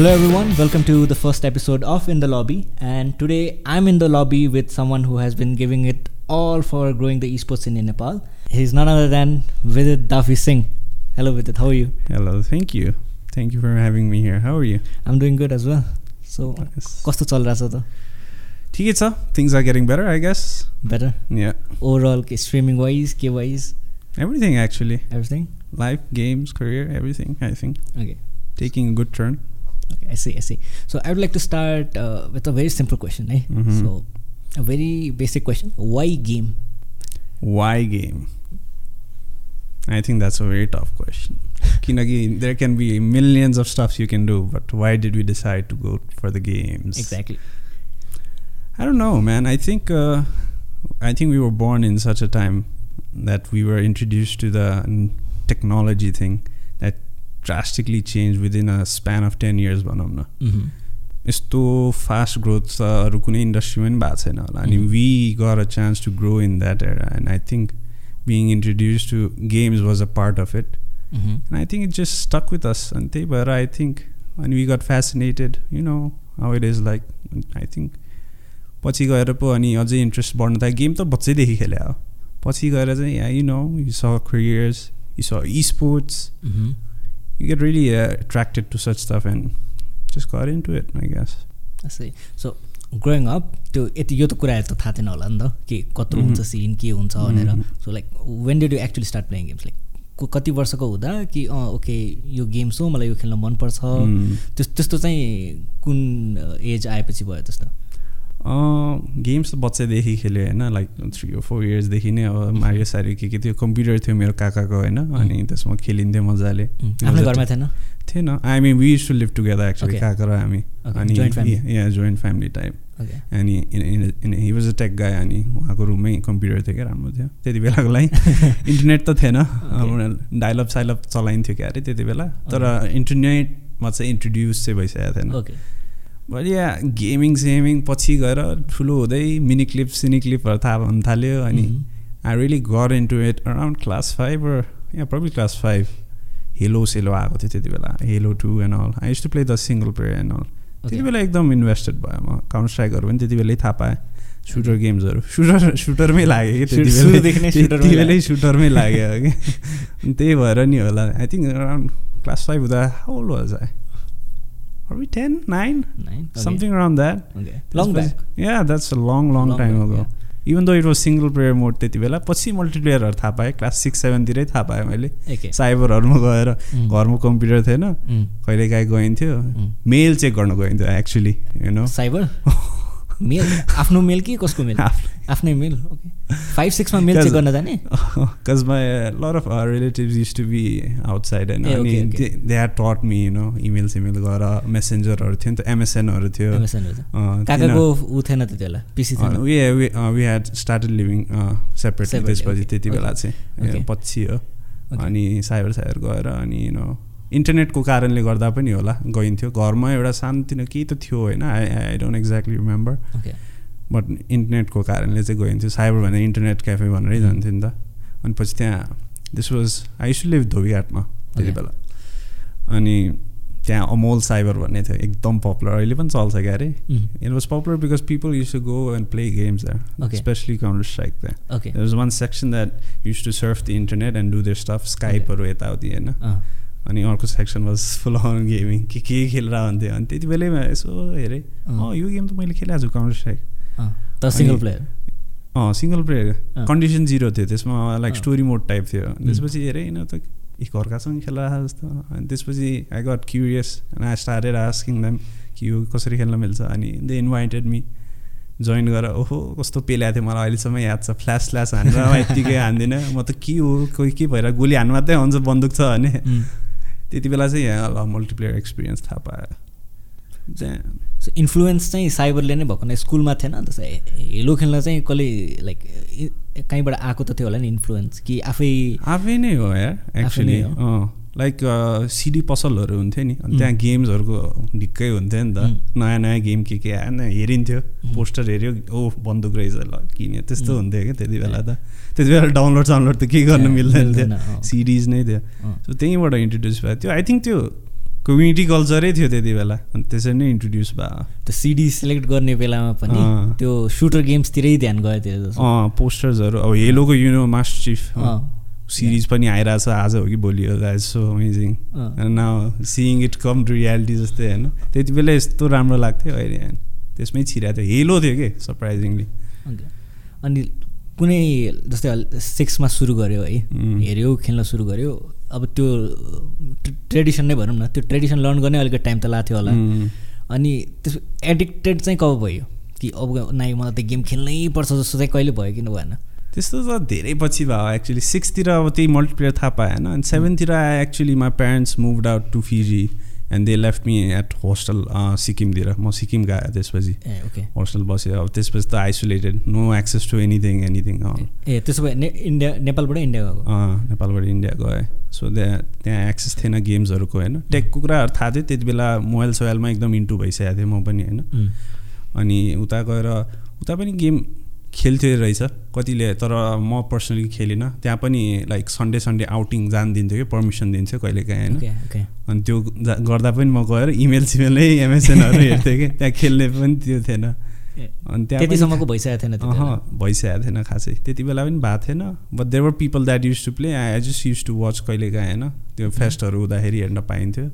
Hello, everyone. Welcome to the first episode of In the Lobby. And today I'm in the lobby with someone who has been giving it all for growing the esports scene in Nepal. He's none other than Vidit Dafi Singh. Hello, Vidit. How are you? Hello, thank you. Thank you for having me here. How are you? I'm doing good as well. So, Nice. कस्तो चलिरहेछ त ठिकै छ things are getting better I guess better yeah overall के streaming wise के wise everything actually everything life games career everything I think okay taking a good turn Okay, I see, I see. So I would like to start uh, with a very simple question. Eh? Mm-hmm. So, a very basic question: Why game? Why game? I think that's a very tough question. Kinagi, there can be millions of stuffs you can do, but why did we decide to go for the games? Exactly. I don't know, man. I think uh, I think we were born in such a time that we were introduced to the technology thing drastically changed within a span of 10 years भनौँ न Mm-hmm. यस्तो fast growth छ अरू कुनै इन्डस्ट्रीमा पनि भएको छैन होला अनि. We got a chance to grow in that era and I think being introduce to games was a part of it. And I think it just stuck with us. And त्यही भएर I think and we got fascinated, you know, how it is like. I think पछि गएर पो अनि अझै interest बढ्नु थाल्यो game त बच्चैदेखि खेले हो पछि गएर चाहिँ yeah you know you see careers you see sports you get really attracted to such stuff and just got into it I guess I see. So, growing up, त्यो यति यो त कुराहरू त थाहा थिएन होला नि त के कत्रो हुन्छ Mhm. सिन के हुन्छ भनेर Mhm. So like when did you actually start playing games like कति वर्षको हुँदा कि अँ ओके यो गेम्स हो मलाई यो खेल्न मनपर्छ Mm. त्यस त्यस्तो चाहिँ कुन एज आएपछि भयो त्यस्तो गेम्स त बच्चादेखि खेल्यो होइन लाइक थ्री फोर इयर्सदेखि नै अब मारियो सारियो के के थियो कम्प्युटर थियो मेरो काकाको होइन अनि त्यसमा खेलिन्थ्यो मजाले। आफ्नै घरमा थिएन? थिएन। I mean we to live together actually. काका र हामी। Okay, joint family. Yeah joint family type अनि he was a tech guy अनि उहाँको रुममै कम्प्युटर थियो क्या राम्रो थियो। त्यति बेलाको लागि इन्टरनेट त थिएन। डाइलअप साइलअप चलाइन्थ्यो क्या अरे त्यति बेला। तर इन्टरनेटमा चाहिँ इन्ट्रोड्युस चाहिँ भइसकेको थिएन। ओके बट या गेमिङ सेमिङ पछि गएर ठुलो हुँदै मिनी क्लिप सिनी क्लिपहरू थाहा हुन थाल्यो अनि. I really got into it around class five yeah probably class five Halo सेलो आएको थियो त्यति बेला Halo two and all I used to play the single player and all त्यति बेला एकदम इन्भेस्टेड भयो म। काउन्टर स्ट्राइकहरू पनि त्यति बेलै थाहा पाएँ। सुटर गेम्सहरू सुटर सुटरमै लाग्यो कि त्यति बेला। सुटरमै लाग्यो। कि। त्यही भएर नि होला। I think around class five हुँदा how was I Are we 10, 9? Nine? Okay. Something around that. Okay. Long back. Yeah, that's a long, long, Long time back, ago. yeah. Even though it was single player mode त्यति बेला पछि मल्टिप्लेयरहरू थाहा पाएँ class six सेभेनतिरै थाहा पाएँ मैले. साइबरहरूमा गएर Mm. घरमा कम्प्युटर थिएन Mm. कहिलेकाहीँ गइन्थ्यो Mm. मेल चेक गर्न गइन्थ्यो actually you know cyber mail? आफ्नो मेल कि कसको मेल? आफ्नै। मेल ओके फाइभ सिक्समा मेल चेक गर्न जाने? uh, lot of our relatives used to be outside and ए, अनि they had taught me you know email Simmel गर मेसेन्जरहरू थियो नि त एमएसएनहरू थियो. अँ, काकाको ऊ थिएन त्यति बेला पिसी थिएन। We we had started living Separately, त्यसपछि त्यति बेला चाहिँ पछि हो. अनि साइबर साइबर गएर अनि यु नो इन्टरनेटको कारणले गर्दा पनि होला गइन्थ्यो। घरमा एउटा सानोतिनो केही त थियो होइन I I don't exactly remember but इन्टरनेटको कारणले चाहिँ गइन्थ्यो। साइबर भने इन्टरनेट क्याफे भनेरै Mm. जान्थ्यो नि त। अनि पछि त्यहाँ दिस वाज आई सु लिभ धोबीघाटमा त्यति. बेला। अनि त्यहाँ अमोल साइबर भन्ने थियो एकदम पपुलर अहिले पनि चल्छ क्या अरे. It was popular because people used to go and play games there specially counter strike there. Was one section that used to surf the internet and do their stuff स्काइपहरू यताउति होइन। अनि अर्को section was full on gaming के के खेलेर हुन्थ्यो अनि त्यति बेलैमा यसो हेरेँ। अँ। यो गेम त मैले खेलेको छु काउन्टर स्ट्राइक तर सिङ्गल प्लेयर अँ सिङ्गल प्लेयर। कन्डिसन जिरो थियो। त्यसमा लाइक। स्टोरी मोड टाइप थियो। त्यसपछि हेरेँ होइन त एकअर्कासँग खेलिरहेको जस्तो। अनि त्यसपछि I got curious I started asking them कि यो कसरी खेल्न मिल्छ। अनि दे इन्भाइटेड मी जोइन गरेर ओहो कस्तो पेल्याएको थियो मलाई अहिलेसम्म याद छ। फ्ल्यास फ्ल्यास हानेर यत्तिकै हान्दिनँ। म त के हो? कोही के भएर गोली हान्नु मात्रै हुन्छ बन्दुक छ भने। त्यति बेला चाहिँ यहाँ मल्टिप्लेयर एक्सपिरियन्स थाहा पायो इन्फ्लुएन्स चाहिँ साइबरले नै भएको न स्कुलमा थिएन अन्त हेलो खेल्न चाहिँ कसले लाइक कहीँबाट आएको त थियो होला नि इन्फ्लुएन्स कि आफै आफै नै हो यार एक्चुली लाइक सिडी पसलहरू हुन्थ्यो नि। अनि. त्यहाँ गेम्सहरूको ढिक्कै हुन्थ्यो नि त। उम्. नयाँ नयाँ गेम के के आएन हेरिन्थ्यो। उम्. पोस्टर हेऱ्यो ओ बन्दुक रहेछ ल किन्यो। त्यस्तो. हुन्थ्यो क्या त्यति बेला त। त्यति बेला डाउनलोड साउनलोड त केही गर्न मिल्दैन थियो। सिडिज नै थियो। सो त्यहीँबाट इन्ट्रोड्युस भएको थियो आई थिङ्क त्यो कम्युनिटी कल्चरै थियो त्यति बेला। अनि त्यसरी नै इन्ट्रोड्युस भयो। त्यो सिडी सेलेक्ट गर्ने बेलामा पनि। त्यो सुटर गेम्सतिरै ध्यान गयो त्यो अँ पोस्टर्सहरू अब हेलोको you know master chief series पनि आइरहेछ आज हो कि भोलि हो द्याट सो अमेजिङ। न seeing it come to reality जस्तै होइन? त्यति बेला यस्तो राम्रो लाग्थ्यो अहिले होइन। त्यसमै छिरहेको थियो हेलो थियो कि? सरप्राइजिङली। अनि कुनै जस्तै सिक्समा सुरु गऱ्यो है. हेऱ्यो खेल्न सुरु गऱ्यो अब त्यो ट्रेडिसन नै भनौँ न त्यो ट्रेडिसन लर्न गर्ने अलिकति टाइम त लाग्थ्यो होला। अनि त्यस एडिक्टेड चाहिँ कब भयो? कि अब नाइ मलाई त गेम खेल्नै पर्छ जस्तो चाहिँ कहिले भयो कि भएन? त्यस्तो त धेरै पछि भयो। एक्चुली सिक्सतिर अब त्यही मल्टिप्लेयर थाहा पाएन अनि सेभेनतिर आए actually my parents moved out to Fiji and they left me at hostel सिक्किमतिर। म सिक्किम गएँ त्यसपछि। होस्टल बसेँ अब त्यसपछि त isolated no access to anything anything ए त्यसो भए इन्डिया नेपालबाट इन्डिया गएको? नेपालबाट इन्डिया गएँ। सो त्यहाँ त्यहाँ एक्सेस थिएन गेम्सहरूको होइन? टेकको कुराहरू थाहा थियो त्यति बेला मोबाइल सोबाइलमा एकदम इन्टु भइसकेको थियो म पनि होइन? उम्. अनि उता गएर उता पनि गेम खेल्थ्यो रहेछ। कतिले तर म पर्सनली खेलिनँ। त्यहाँ पनि लाइक सन्डे सन्डे आउटिङ जान दिन्थ्यो कि पर्मिसन दिन्थ्यो कहिले काहीँ होइन? अनि त्यो गर्दा पनि म गएर इमेल सिमेलै एमएसएनहरू हेर्थेँ कि। त्यहाँ खेल्ने पनि त्यो थिएन। अनि त्यहाँ पनि- त्यतिसम्मको भइसकेको थिएन भइसकेको थिएन खासै। त्यति बेला पनि भएको थिएन। But there people that used to play I just used to watch कहिले काहीँ होइन? त्यो फेस्टहरू हुँदाखेरि हेर्न पाइन्थ्यो।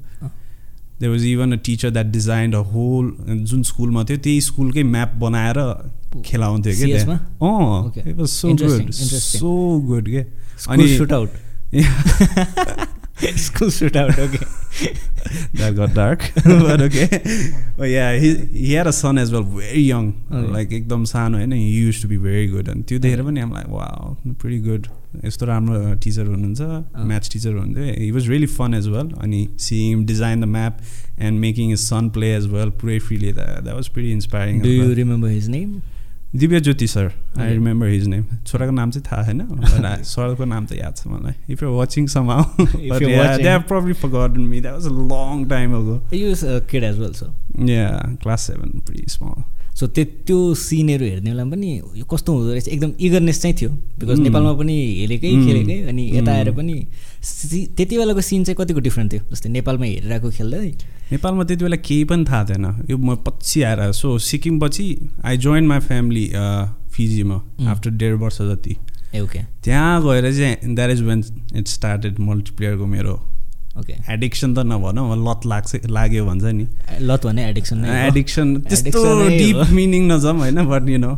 There was even a teacher that designed a whole जुन स्कुलमा थियो त्यही स्कुलकै म्याप बनाएर खेलाउँथ्यो कि? अँ सो गुड. सो गुड के। School shoot out school shoot out okay that got dark. but okay. But yeah, he he had a son as well, very young. Okay. Like एकदम सानो होइन he used to be very good. अनि त्यो देखेर पनि I'm like wow, pretty good. यस्तो राम्रो teacher हुनुहुन्छ म्याथ टिचर हुनुहुन्थ्यो he was really fun as well अनि seeing design the map and making his own play as well पुरै freely that was pretty inspiring do you remember his name Divya Jyoti sir I. Remember his name छोराको नाम चाहिँ थाहा छैन? सरको नाम त याद छ मलाई। If you watching some long time ago use kid as well so त्यो त्यो सिनहरू हेर्ने बेला पनि यो कस्तो हुँदो रहेछ एकदम इगरनेस चाहिँ थियो बिकज Mm. नेपालमा पनि हेरेकै Mm. खेलेकै अनि यता आएर Mm. पनि सि- त्यति बेलाको सिन चाहिँ कतिको डिफ्रेन्ट थियो जस्तै नेपालमा हेरिरहेको खेल्दै नेपालमा त्यति बेला केही पनि थाहा थिएन यो म पछि आएर सो सिक्किम पछि आई जोइन माई फ्यामिली फिजीमा Mm. आफ्टर डेढ वर्ष जति ए ओके त्यहाँ गएर चाहिँ that is when it started मल्टिप्लेयरको मेरो ओके एडिक्सन त नभनौँ लत लाग्छ लाग्यो भन्छ नि। लत भने एडिक्सन। एडिक्सन त्यस्तो डिप। मिनिङ नजाउँ होइन बट यु नो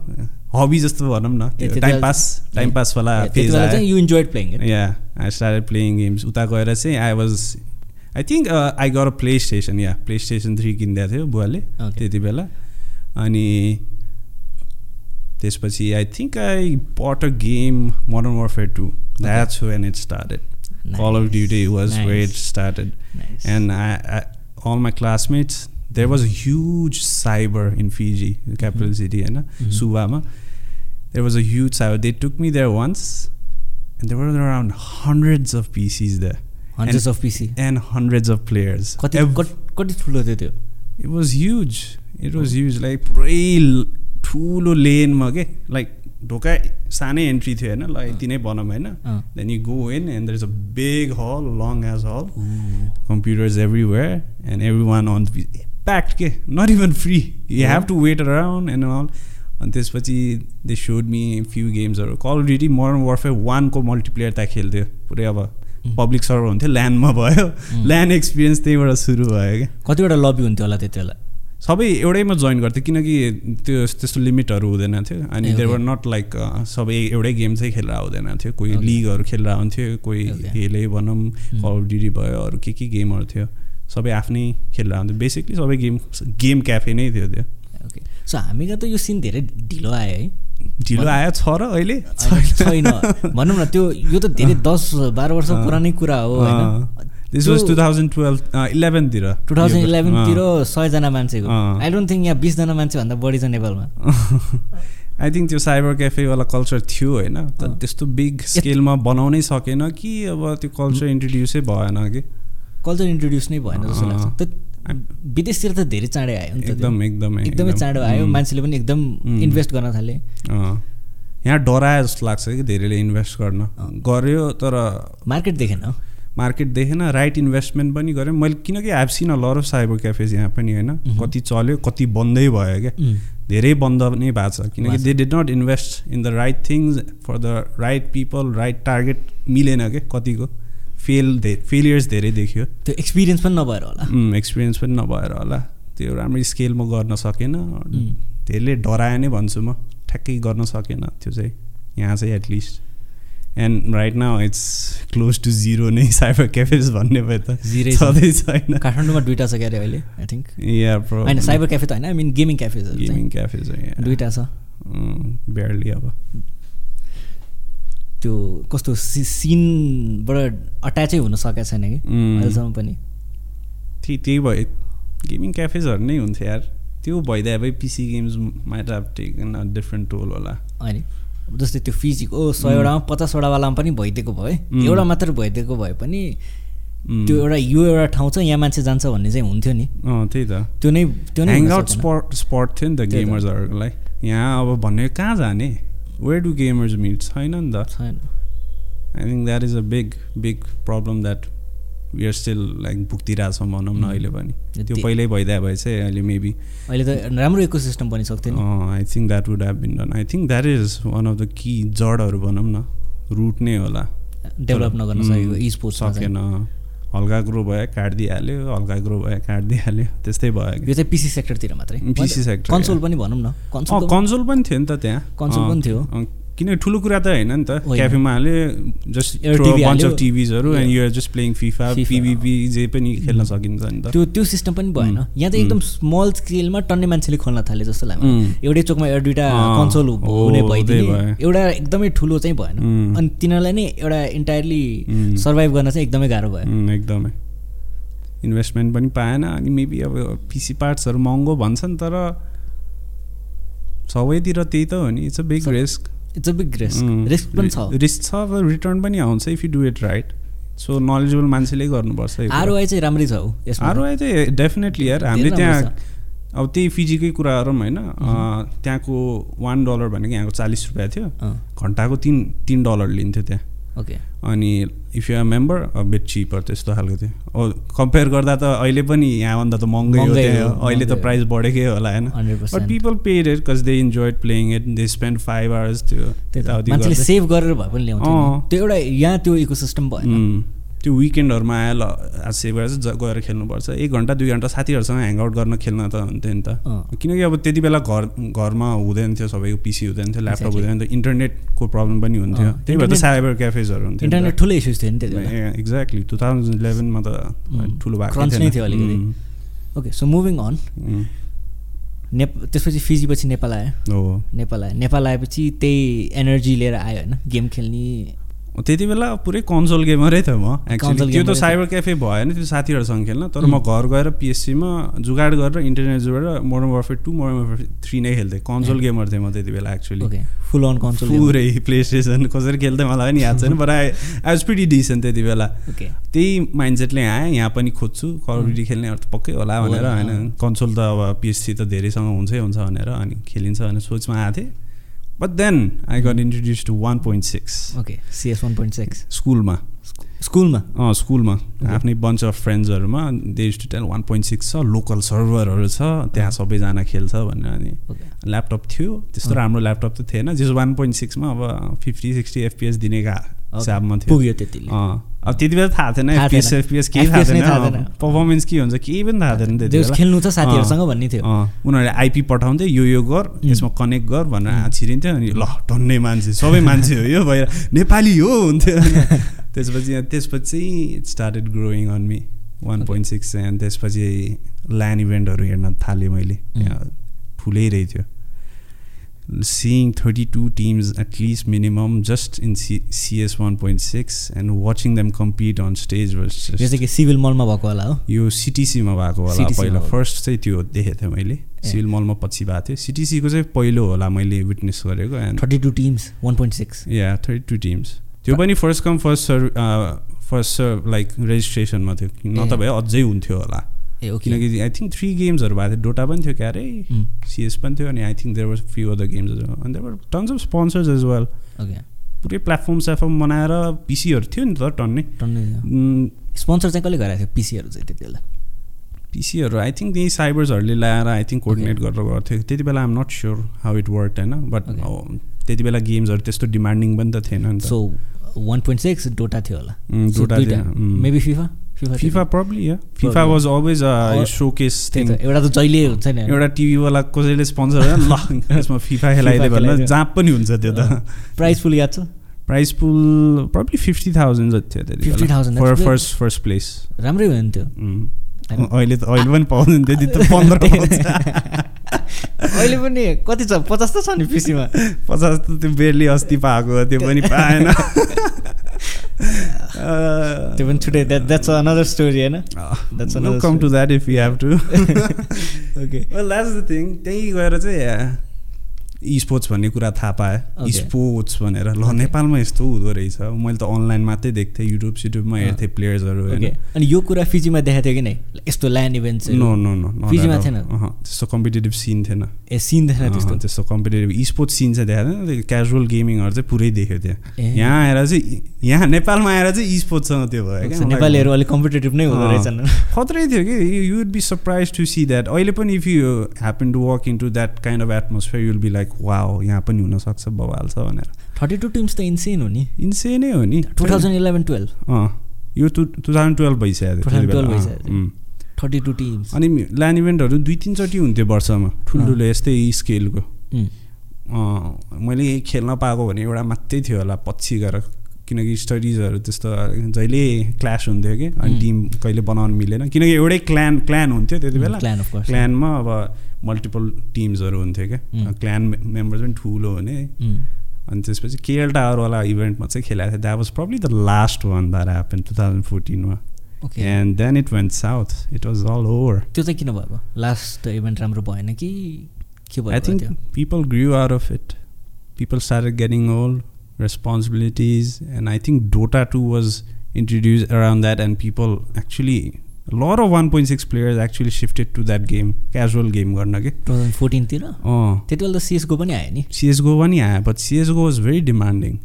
हबी जस्तो भनौँ न। टाइम पास टाइम पास वाला phase you enjoyed playing yeah I started playing games उता गएर चाहिँ I was I think I got PlayStation yeah PlayStation three किनिदिएको थियो बुवाले. त्यति बेला। अनि त्यसपछि I think I put a game modern warfare two that's when it started Call of duty was Nice. Way it started Nice. and I, I all my classmates there was a huge cyber in Fiji the capital city and Mhm. Suvama there was a huge cyber they took me there once and there were around hundreds of PCs there hundreds of PCs and hundreds of players कति Ev- cut- कति ठुलो थियो त्यो it was huge it was huge like पुरै ल- ठुलो लेनमा के like ढोका सानै एन्ट्री थियो होइन ल यति नै भनौँ होइन। Then you go in and there is a big hall long as hall computers everywhere and everyone on packed के not even free. You have to wait around and all. अनि त्यसपछि दे सोड मी फ्यु गेम्सहरू call duty modern warfare वानको multiplayer त्यहाँ खेल्थ्यो पुरै अब public server हुन्थ्यो ल्यान्डमा भयो। ल्यान्ड एक्सपिरियन्स त्यहीँबाट सुरु भयो क्या कतिवटा लबी हुन्थ्यो होला त्यति बेला सबै एउटैमा जोइन गर्थ्यो किनकि त्यो त्यस्तो लिमिटहरू हुँदैन थियो। अनि. वर नट लाइक सबै एउटै गेम चाहिँ खेलेर हुँदैन थियो। कोही. लिगहरू खेलेर हुन्थ्यो कोही. हेले भनौँ कल ड्युटी भयो अरू के के गेमहरू थियो। सबै आफ्नै खेलेर हुन्थ्यो बेसिकली सबै गेम गेम क्याफे नै थियो त्यो। ओके सो हामीलाई त यो सिन धेरै ढिलो आयो है। ढिलो आयो छ र अहिले? छैन। भनौँ न त्यो यो त धेरै दस बाह्र वर्ष। पुरानै कुरा हो होइन? This was two thousand twelve इलेभेनतिर two thousand इलेभेनतिर सयजना मान्छेको। आई डोन्ट थिङ्क यहाँ बिसजना मान्छेभन्दा बढी छ नेपालमा आई थिङ्क त्यो साइबर क्याफेवाला कल्चर थियो होइन तर अँ। त्यस्तो बिग स्केलमा बनाउनै सकेन कि अब त्यो कल्चर इन्ट्रोड्युसै भएन कि कल्चर इन्ट्रोड्युस नै भएन जस्तो। लाग्छ त विदेशतिर त धेरै चाँडै आयो नि। एकदम एकदमै एकदमै चाँडो आयो उम्, मान्छेले पनि एकदम। इन्भेस्ट गर्न थाले अँ। यहाँ डराए जस्तो लाग्छ कि धेरैले इन्भेस्ट गर्न। गर्यो तर मार्केट देखेन मार्केट देखेन राइट इन्भेस्टमेन्ट पनि गरेँ मैले किनकि I've seen a lot of cyber cafes यहाँ पनि होइन। Mhm. कति चल्यो कति बन्दै भयो क्या। उम्, धेरै बन्द नै भएको छ। किनकि। They did not invest in the right things for the right people right target मिलेन क्या कतिको। फेल धे फेलियर्स धेरै देखियो। त्यो एक्सपिरियन्स पनि नभएर होला। एक्सपिरियन्स पनि नभएर होला। त्यो राम्रो स्केलमा गर्न सकेन। धेरैले डरायो नै भन्छु म। ठ्याक्कै गर्न सकेन। त्यो चाहिँ यहाँ चाहिँ at least and right now it's close to zero नै साइबर क्याफेज भन्ने भयो त जिरै। छँदै छैन काठमाडौँमा दुइटा छ क्यारे अहिले आई थिङ्क या होइन साइबर क्याफे त होइन आई मिन गेमिङ क्याफेजहरू चाहिँ गेमिङ क्याफेज दुइटा छ बेयरली अब। त्यो कस्तो सि सिनबाट अट्याचै हुन सकेको छैन कि? उम्, अहिलेसम्म पनि। त्यही त्यही भयो गेमिङ क्याफेजहरू नै हुन्थ्यो यार। त्यो भइदिए भए PC games might have taken a different toll होला। होइन जस्तै त्यो फिजिक ओ सयवटामा पचासवटावालामा पनि भइदिएको भयो उम्. एउटा मात्र भइदिएको भए पनि त्यो एउटा यो एउटा ठाउँ छ यहाँ मान्छे जान्छ भन्ने चाहिँ हुन्थ्यो नि। त्यही त। त्यो नै त्यो नै। स्पट स्पट थियो नि त। गेमर्सहरूलाई यहाँ अब भन्ने कहाँ जाने? वेयर डु गेमर्स मिट छैन नि त। छैन। I think that is a big big problem that we are still like भुक्तिरहेछौँ भनौँ न उम्. अहिले पनि। त्यो पहिल्यै भइदिए भए चाहिँ अहिले मेबी अहिले त राम्रो इको सिस्टम बनिसक्थ्यो नि। I think that would have been done I think that is one of the key जडहरू भनौँ न। रुट नै होला। डेभलप नगर्न सकेको सकेन। हल्का ग्रो भयो काटिदिइहाल्यो हल्का ग्रो भयो काटिदिइहाल्यो त्यस्तै भयो यो चाहिँ पिसी सेक्टरतिर मात्रै। PC sector, console. पनि भनौँ न। कन्सोल पनि थियो नि त त्यहाँ। कन्सोल पनि थियो। अँ, किनकि ठुलो कुरा त होइन नि त। क्याफेमा हाल्यो just bunch. Of टिभिजहरू and. You're just playing FIFA PvP जे पनि खेल्न सकिन्छ नि त त्यो त्यो सिस्टम पनि भएन उम्, यहाँ चाहिँ एकदम स्मल स्केलमा टन्ने मान्छेले खोल्न थाले जस्तो लाग्यो उम्. एउटै चोकमा एउटा दुइटा कन्सोल हो, हुने त्यही भइदिने भयो। एउटा एकदमै ठुलो चाहिँ भएन. अनि तिनीहरूलाई नै एउटा इन्टायरली. सर्भाइभ गर्न चाहिँ एकदमै गाह्रो भयो एकदमै इन्भेस्टमेन्ट पनि पाएन अनि मेबी अब पिसी पार्ट्सहरू महँगो भन्छन् तर सबैतिर त्यही त हो नि it's a big risk it's a big risk risk पनि छ. रिस्क छ अब रिटर्न पनि आउँछ if you do it right so knowledgeable मान्छेले गर्नुपर्छ। आरओआई चाहिँ राम्रै छ हौ आरओआई चाहिँ डेफिनेटली यार हामीले त्यहाँ अब त्यही फिजीकै कुरा गरौँ होइन त्यहाँको वान डलर भनेको यहाँको चालिस रुपियाँ थियो। घन्टाको तिन तिन डलर लिन्थ्यो त्यहाँ। ओके अनि if you member a bit cheaper त्यस्तो खालको थियो। कम्पेयर गर्दा त अहिले पनि यहाँभन्दा त महँगै हो हो, अहिले त प्राइस बढेकै होला होइन? But people paid it cause they enjoy playing it they spend five hours त्यो गर्दै। सेभ गरेर भए पनि ल्याउँथ्यो। त्यो एउटा यहाँ त्यो इको सिस्टम भएन। उम्, त्यो विकेन्डहरूमा आयो ल आज सेभ गरेर चाहिँ गएर खेल्नुपर्छ। एक घन्टा दुई घन्टा साथीहरूसँग ह्याङआउट गर्न खेल्न त हुन्थ्यो नि त। किनकि अब त्यति बेला घर घरमा हुँदैन थियो सबैको पिसी हुँदैन थियो ल्यापटप. हुँदैन थियो इन्टरनेटको प्रब्लम पनि हुन्थ्यो। त्यही भएर त साइबर क्याफेजहरू हुन्थ्यो नि। इन्टरनेट ठुलो इस्युज थियो नि त्यति एक्ज्याक्टली टु थाउजन्ड इलेभेनमा त ठुलो भएको। नै थियो ओके सो मुभिङ अन नेप त्यसपछि फिजीपछि नेपाल आयो। हो। नेपाल आयो। नेपाल आएपछि त्यही एनर्जी लिएर आयो होइन। गेम खेल्ने त्यति बेला पुरै कन्सोल गेमरै थियो म एक्चुली त्यो त साइबर क्याफे भएन त्यो साथीहरूसँग खेल्न तर म. घर गएर पिएससीमा जुगाड गरेर इन्टरनेट जोडेर modern warfare two modern warfare three नै खेल्थेँ। कन्सोल। गेमर थिएँ म त्यति बेला एक्चुली फुल अन कन्सोल पुरै प्ले स्टेसन कसरी खेल्थेँ मलाई पनि याद छैन but I was pretty decent त्यति बेला। त्यही माइन्डसेटले आएँ यहाँ पनि खोज्छु ड्युटी खेल्ने त पक्कै होला भनेर होइन। कन्सोल त अब पिएससी त धेरैसँग हुन्छै हुन्छ भनेर अनि खेलिन्छ भनेर सोचमा आएको थिएँ। But then I got introduce to one point six okay CS one point six स्कुलमा स्कुलमा अँ स्कुलमा आफ्नै bunch of फ्रेन्ड्सहरूमा they two ten one point six छ लोकल सर्भरहरू छ त्यहाँ सबैजना खेल्छ भनेर अनि ल्यापटप थियो। त्यस्तो। राम्रो ल्यापटप त थिएन। जस वान पोइन्ट सिक्समा अब फिफ्टी सिक्सटी एफपिएस दिनेका हिसाबमा थियो। पुग्यो त्यतिले। अँ। अब त्यति बेला थाहा थिएन एफपिएस। एफपिएस केही थाहा थिएन। पर्फर्मेन्स के हुन्छ केही पनि थाहा थिएन त्यति खेल्नु छ साथीहरूसँग भन्ने थियो उनीहरूले आइपी पठाउँथ्यो यो यो गर यसमा कनेक्ट गर भनेर. छिरिन्थ्यो अनि ल टन्नै मान्छे सबै मान्छे हो यो भएर नेपाली हो हुन्थ्यो त्यसपछि त्यसपछि started growing on me one point six अनि त्यसपछि ल्यान्ड इभेन्टहरू हेर्न थालेँ मैले ठुलै रहेथ्यो seeing 32 teams at least minimum just in C- CS1.6 and watching them compete on stage was just चाहिँ के सिभिल मलमा भएको होला हो। यो सिटिसीमा भएको होला पहिला। फर्स्ट चाहिँ त्यो देखेको थिएँ मैले। सिभिल मलमा पछि भएको थियो। सिटिसीको चाहिँ पहिलो होला मैले विटनेस गरेको and thirty two teams one point six yeah thirty two teams त्यो पनि first come first serve first serve like रेजिस्ट्रेसनमा थियो। न। त भए अझै हुन्थ्यो होला। ए ओके किनकि आई थिङ्क थ्री गेम्सहरू भएको थियो। डोटा पनि थियो क्यारे सिएस पनि थियो अनि I think there was few other games अनि there were tons of sponsors as well okay पुरै प्लेटफर्म सेटफर्म बनाएर पिसीहरू थियो नि त टन्नै। टन्नै स्पोन्सर चाहिँ कसले गराएको थियो? पिसीहरू चाहिँ त्यति बेला? पिसीहरू आई थिङ्क त्यही साइबर्सहरूले ल्याएर आई थिङ्क कोअर्डिनेट गरेर गर्थ्यो। त्यति बेला I'm not sure how it work होइन। But Okay. त्यति बेला गेम्सहरू त्यस्तो डिमान्डिङ पनि त थिएन नि so one point six Dota थियो होला। उम्। Maybe FIFA FIFA probably FIFA Probably. Was always Or- showcase thing एउटा त जहिले हुन्छ नि एउटा टिभीवाला कसैले स्पोन्सर होइन ल यसमा फिफा खेलाइदियो खेलाइदियो। जहाँ पनि हुन्छ त्यो त। प्राइस फुल याद छ? Prize pool probably fifty thousand जति थियो त्यति 50,000, for that's first first place राम्रै भयो नि त्यो। अहिले त अहिले पनि पाउँदैन त्यति त पन्ध्र अहिले पनि कति छ? पचास त छ नि पिसीमा। पचास त त्यो बेरली अस्ति पाएको त्यो पनि पाएन। त्यो पनि छुट्टै द्याट द्याट्स अनदर स्टोरी होइन That's another come to that if you have to okay well that's the thing त्यहीँ गएर चाहिँ स्पोर्ट्स भन्ने कुरा थाहा पाएँ. स्पोर्ट्स भनेर। ल. नेपालमा यस्तो हुँदो रहेछ। मैले त अनलाइन मात्रै देख्थेँ युट्युब सिट्युबमा. हेर्थेँ प्लेयर्सहरू होइन। अनि यो कुरा फिजीमा देखाएको थियो कि नै? यस्तो LAN events no no no फिजीमा थिएन? त्यस्तो कम्पिटेटिभ सिन थिएन। ए सिन अँ, त्यस्तो? त्यस्तो कम्पिटेटिभ स्पोर्ट्स सिन चाहिँ देखाएको थिएन। क्याजुअल गेमिङहरू चाहिँ पुरै देख्यो त्यहाँ। यहाँ आएर चाहिँ यहाँ नेपालमा आएर चाहिँ स्पोर्ट्ससँग त्यो भयो क्या। नेपालीहरू अलिक कम्पिटेटिभ नै हुँदो अँ। रहेछन्। खत्रै थियो कि। You be surprised to see that अहिले पनि if you happen to work in to that kind of atmosphere you'll be like wow यहाँ पनि हुनसक्छ बवाल छ भनेर। थर्टी टू टिम्स त इन्सेन हो नि। इन्से नै हो नि। Two thousand eleven twelve. अँ यो टु टु थाउजन्ड टुवेल्भ भइसक्यो त्यति 2012 बेला। भइसक्यो। अँ, उम्। Thirty two teams. अनि ल्यान्ड इभेन्टहरू दुई तिनचोटि हुन्थ्यो वर्षमा। ठुल्ठुलो यस्तै स्केलको। मैले खेल्न पाएको भने एउटा मात्रै थियो होला पछि गएर किनकि स्टडिजहरू त्यस्तो जहिले क्लास हुन्थ्यो कि अनि. टिम कहिले बनाउनु मिलेन। किनकि एउटै क्ल्यान क्ल्यान हुन्थ्यो त्यति बेला। अफ क्ल्यानमा अब मल्टिपल टिम्सहरू हुन्थ्यो क्या। उम्. क्ल्यान मेम्बर्स पनि ठुलो हुने। अनि त्यसपछि केएल टावरवाला इभेन्टमा चाहिँ खेलाएको थियो। That was probably the last one that happen two thousand फोर्टिनमा okay and then it went south it was all over त्यो चाहिँ किन भएको लास्ट इभेन्ट राम्रो भएन कि के भयो think त्यो? people grew out of it. People started getting old, responsibilities, and I think Dota 2 was introduced around that, and people actually, a lot of 1.6 players actually shifted to that game, casual game. गर्न के two thousand फोर्टिनतिर अँ त्यति बेला त सिएसको पनि आयो नि CSGO पनि आयो but CSGO was very demanding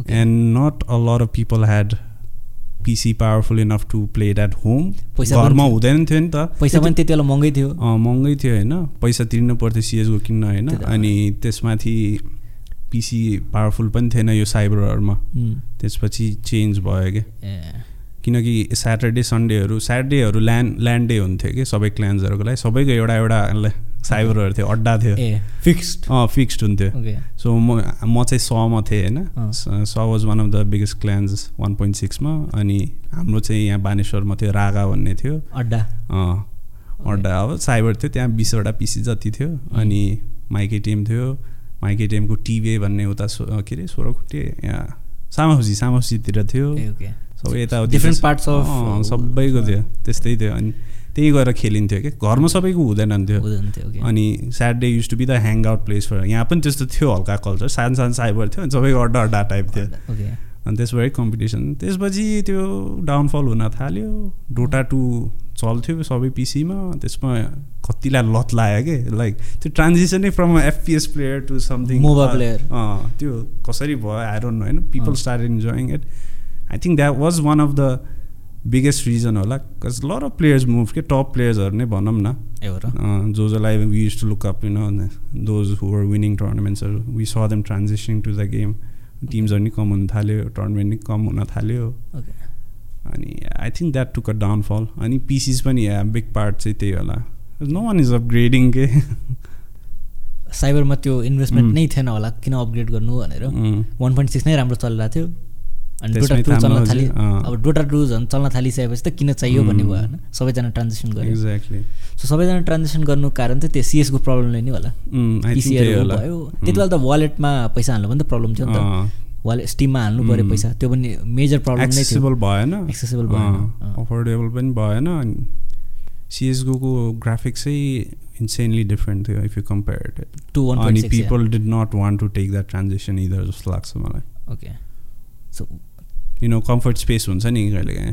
Okay. and not a lot of people had PC powerful enough to play it at home पैसा घरमा। हुँदैन थियो नि त पैसा पनि त्यति बेला महँगै थियो अँ महँगै थियो होइन पैसा तिर्नु पर्थ्यो सिएसको किन्न होइन। अनि त्यसमाथि पिसी पावरफुल पनि थिएन यो साइबरहरूमा त्यसपछि चेन्ज भयो क्या किनकि स्याटरडे सन्डेहरू स्याटरडेहरू ल्यान्ड ल्यान्ड डे हुन्थ्यो कि सबै क्लान्सहरूको लागि। सबैको एउटा एउटा साइबरहरू थियो अड्डा थियो। फिक्स्ड अँ फिक्स्ड हुन्थ्यो। सो म म चाहिँ समा थिएँ होइन। स was one of the biggest clans one point सिक्समा अनि हाम्रो चाहिँ यहाँ बानेश्वरमा थियो रागा भन्ने थियो। अड्डा। अँ अड्डा। अब साइबर थियो त्यहाँ बिसवटा पिसी जति थियो। अनि माइके टिम थियो। माइके टिमको टिभे भन्ने उता सो के अरे सोह्रखुट्टे यहाँ सामाहुसी सामाहुसीतिर थियो। सबै यताउति Different त्यस- parts of- अँ, सबैको थियो। त्यस्तै थियो। अनि त्यहीँ गएर खेलिन्थ्यो क्या घरमा सबैको हुँदैन थियो। अनि Saturday use to be the hang out place for यहाँ पनि त्यस्तो थियो हल्का कल्चर सानो सानो साइबर थियो अनि सबैको अड्डा अड्डा टाइप थियो। अनि त्यसबाट कम्पिटिसन त्यसपछि त्यो डाउनफल हुन थाल्यो। डोटा टू चल्थ्यो सबै पिसीमा। त्यसमा कतिलाई लत लाग्यो कि? लाइक त्यो ट्रान्जिसनै from FPS player to something MOBA player. त्यो कसरी भयो? आई डोन्ट नो होइन? पिपल अँ। Start enjoying it I think that was one of the biggest reason होला because lot of players move के टप प्लेयर्सहरू नै भनौँ न। जो जसलाई we use to look up you know those who are winning टुर्नामेन्ट्सहरू we saw them transaction to the game टिम्सहरू नि कम हुन थाल्यो टुर्नामेन्ट नि कम हुन थाल्यो। अनि I think that took a downfall अनि पिसिस पनि बिग पार्ट चाहिँ त्यही होला। नो वान इज अपग्रेडिङ के साइबरमा त्यो इन्भेस्टमेन्ट उम्. नै थिएन होला किन अपग्रेड गर्नु भनेर। वान पोइन्ट सिक्स नै राम्रो चलिरहेको थियो। अनि डोटा टू चल्न थाम्नु थालि अझै, अँ। अब डोटा टू झन् चल्न थालिसकेपछि त किन चाहियो भन्ने उम्. भयो होइन सबैजना ट्रान्जेक्सन गर्यो एक्ज्याक्टली सो सबैजना ट्रान्जेक्सन गर्नु कारण चाहिँ त्यो सिएसको प्रब्लमले नै होला। होला। भयो। त्यति बेला त वालेटमा पैसा हाल्नु पनि त प्रब्लम थियो नि त। वालेट स्टिममा हाल्नु पऱ्यो. पैसा। त्यो पनि मेजर प्रब्लम नै थियो। भएन। एक्सेसिबल भएन। अफोर्डेबल पनि भएन। अनि सिएसगोको ग्राफिक्स चाहिँ इन्सेनली डिफ्रेन्ट थियो if you compare to one अनि people did not want to take that transaction either जस्तो लाग्छ मलाई। Okay so you know comfort space हुन्छ नि कहिले काहीँ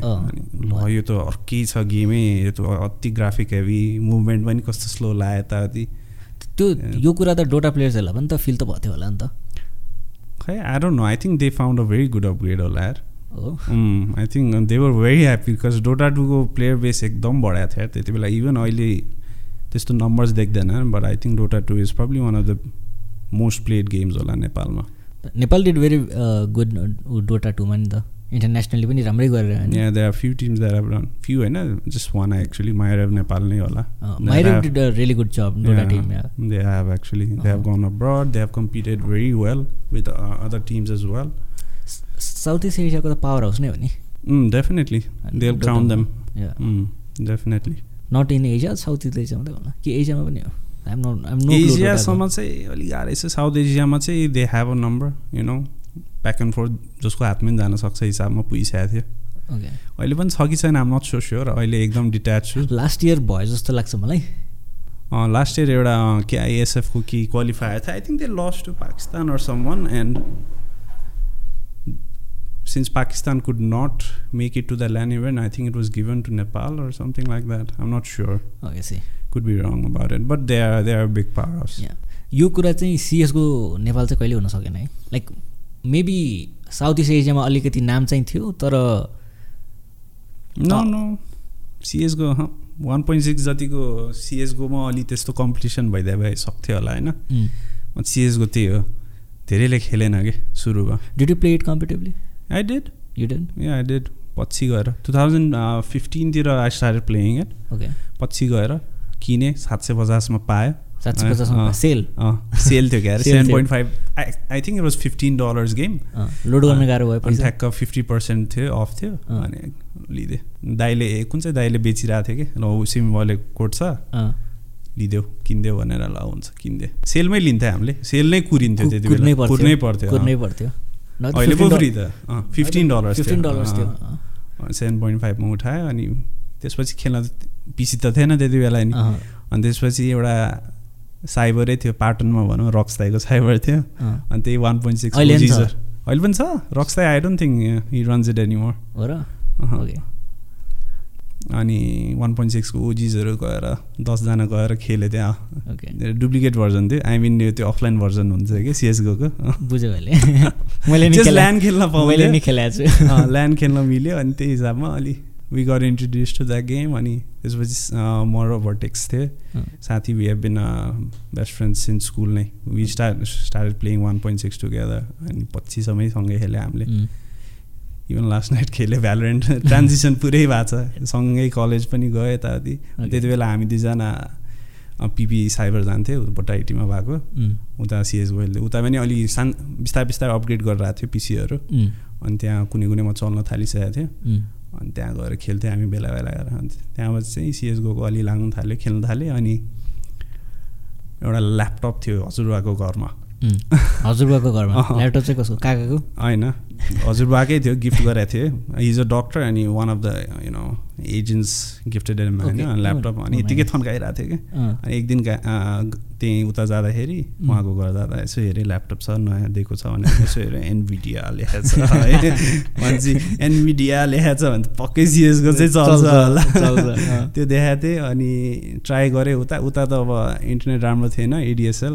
ल यो त अर्कै छ गेमै यो त अति ग्राफिक हेभी मुभमेन्ट पनि कस्तो स्लो लाग्यो यताउति। त्यो यो कुरा त डोटा प्लेयर्सहरूलाई पनि त फिल त भएको थियो होला नि त। खै I don't know I think they found a very good upgrade होला यार I think they were very happy because Dota टूको player base एकदम बढाएको थियो त्यति बेला इभन अहिले त्यस्तो नम्बर्स देख्दैन but I think Dota two is probably one of the most played games होला नेपालमा Nepal did very good Dota टूमा नि त इन्टरनेसनली पनि राम्रै गरेर Yeah, there are few teams that have done. Few, होइन just one actually. Myrev Nepal नै होला. Really good job Dota Yeah, team They have actually. They have Uh-huh. gone abroad. They have competed very well with uh, other teams as well. South east एसियाको त power house नै हो नि Mm, definitely, they'll Dota crown मा। them. Yeah. Mm, definitely. Not in Asia south east Asia मात्रै होला कि एसियामा पनि हो एसियासम्म चाहिँ अलिक गाह्रै छ साउथ एसियामा चाहिँ they have a number you know back and forth जसको हातमै जान सक्छ हिसाबमा पुगिसकेको थियो। अहिले पनि छ कि छैन आम नट सो स्योर अहिले एकदम डिट्याच छु। लास्ट इयर भयो जस्तो लाग्छ मलाई। लास्ट इयर एउटा के आइएसएफको कि क्वालिफायर थियो। I think they lost to Pakistan or some one and since Pakistan could not make it to the LAN event I think it was given to Nepal or something like that I'm not sure could be wrong about it but they are they are big power. यो कुरा चाहिँ सिएसको नेपाल चाहिँ कहिले हुन सकेन है? Like maybe south east एसियामा अलिकति नाम चाहिँ थियो तर नो नो सिएसको वान पोइन्ट सिक्स जतिको सिएसकोमा अलि त्यस्तो कम्पिटिसन भइदिए भए सक्थ्यो होला होइन? सिएसको त्यही हो। धेरैले खेलेन कि सुरुमा? Did you play it competitively I did you then yeah I did पछि गएर। Two thousand फिफ्टिनतिर I start playing it okay पछि गएर किने सात सय पचासमा पायो। सात सय पचासमा। सेल सेल थियो क्या seven. Point five I I think it was fifteen dollars game load गर्न गाह्रो भयो अनि ठ्याक्क फिफ्टी पर्सेन्ट थियो अफ थियो। अनि लिइदियो दाइले कुन चाहिँ दाइले बेचिरहेको थियो कि ल सिम वाले कोड छ अँ, लिइदेऊ किनिदेऊ भनेर ल हुन्छ किनिदियो सेलमै लिन्थ्यो हामीले सेल नै कुरिन्थ्यो त्यति बेला कुर्नै पर्थ्यो कुर्नै। पर्थ्यो अहिले पो 15 फ्री त फिफ्टिन डलर्स फिफ्टिन डलर्स थियो सेभेन पोइन्ट फाइभमा उठायो अनि त्यसपछि खेल्न पिसी त थिएन त्यति बेला नि अनि त्यसपछि एउटा साइबरै थियो पाटनमा भनौँ रक्सदाईको साइबर थियो। अनि त्यही वान पोइन्ट सिक्स अहिले पनि छ? अहिले पनि छ? रक्सदाई I don't think he runs it anymore हो र? अनि वान पोइन्ट सिक्सको ओजिजहरू गएर दसजना गएर खेल्यो त्यहाँ। ओके डुप्लिकेट भर्जन थियो। आई मिन त्यो अफलाइन भर्जन हुन्छ कि सिएसगोको बुझ्यो खेला ल्यान्ड खेल्न ल्यान्ड खेल्न मिल्यो। अनि त्यही हिसाबमा अलि वी गर इन्ट्रोड्युस टु द्याट गेम अनि त्यसपछि म र भर्टेक्स थिएँ साथी we have been best friends in school नै we start start playing one point six together अनि पछिसम्मै सँगै खेल्यो हामीले. इभन लास्ट नाइट खेल्यो भ्यालोरेन्ट ट्रान्जिसन पुरै भएको छ। सँगै कलेज पनि गयो यताउति. त्यति बेला हामी दुईजना पिपी साइबर जान्थ्यो बोटाइटीमा भएको। उम्, उता सिएस गयो उता पनि अलि सान बिस्तारै बिस्तारै अपग्रेड गरेर आएको थियो पिसीहरू उम्, अनि त्यहाँ कुनै कुनैमा चल्न थालिसकेको थियो। उम्, अनि त्यहाँ गएर खेल्थ्यौँ हामी बेला बेला गएर अनि त्यहाँबाट चाहिँ सिएसगोको अलि लाग्नु थाल्यो खेल्न थाल्यो अनि एउटा ल्यापटप थियो हजुरबाको घरमा। हजुरबाको घरमा। ल्यापटप चाहिँ कसको? काकाको? होइन। हजुरबाकै थियो गिफ्ट गरेको थियो हिज अ डक्टर अनि one of the you know agents gifted होइन. ल्यापटप अनि यत्तिकै nice. थन्काइरहेको थियो कि। अनि एक दिन त्यहीँ उता जाँदाखेरि उहाँको घर जाँदा यसो हेरेँ ल्यापटप छ नयाँ दिएको छ भनेर यसो हेरेँ एनभिडिया लेखेको छ है मान्छे एनभिडिया लेखेको छ भने त पक्कै सिएसको चाहिँ चल्छ होला। त्यो देखाएको थिएँ अनि ट्राई गरेँ उता उता त अब इन्टरनेट राम्रो थिएन एडिएसएल.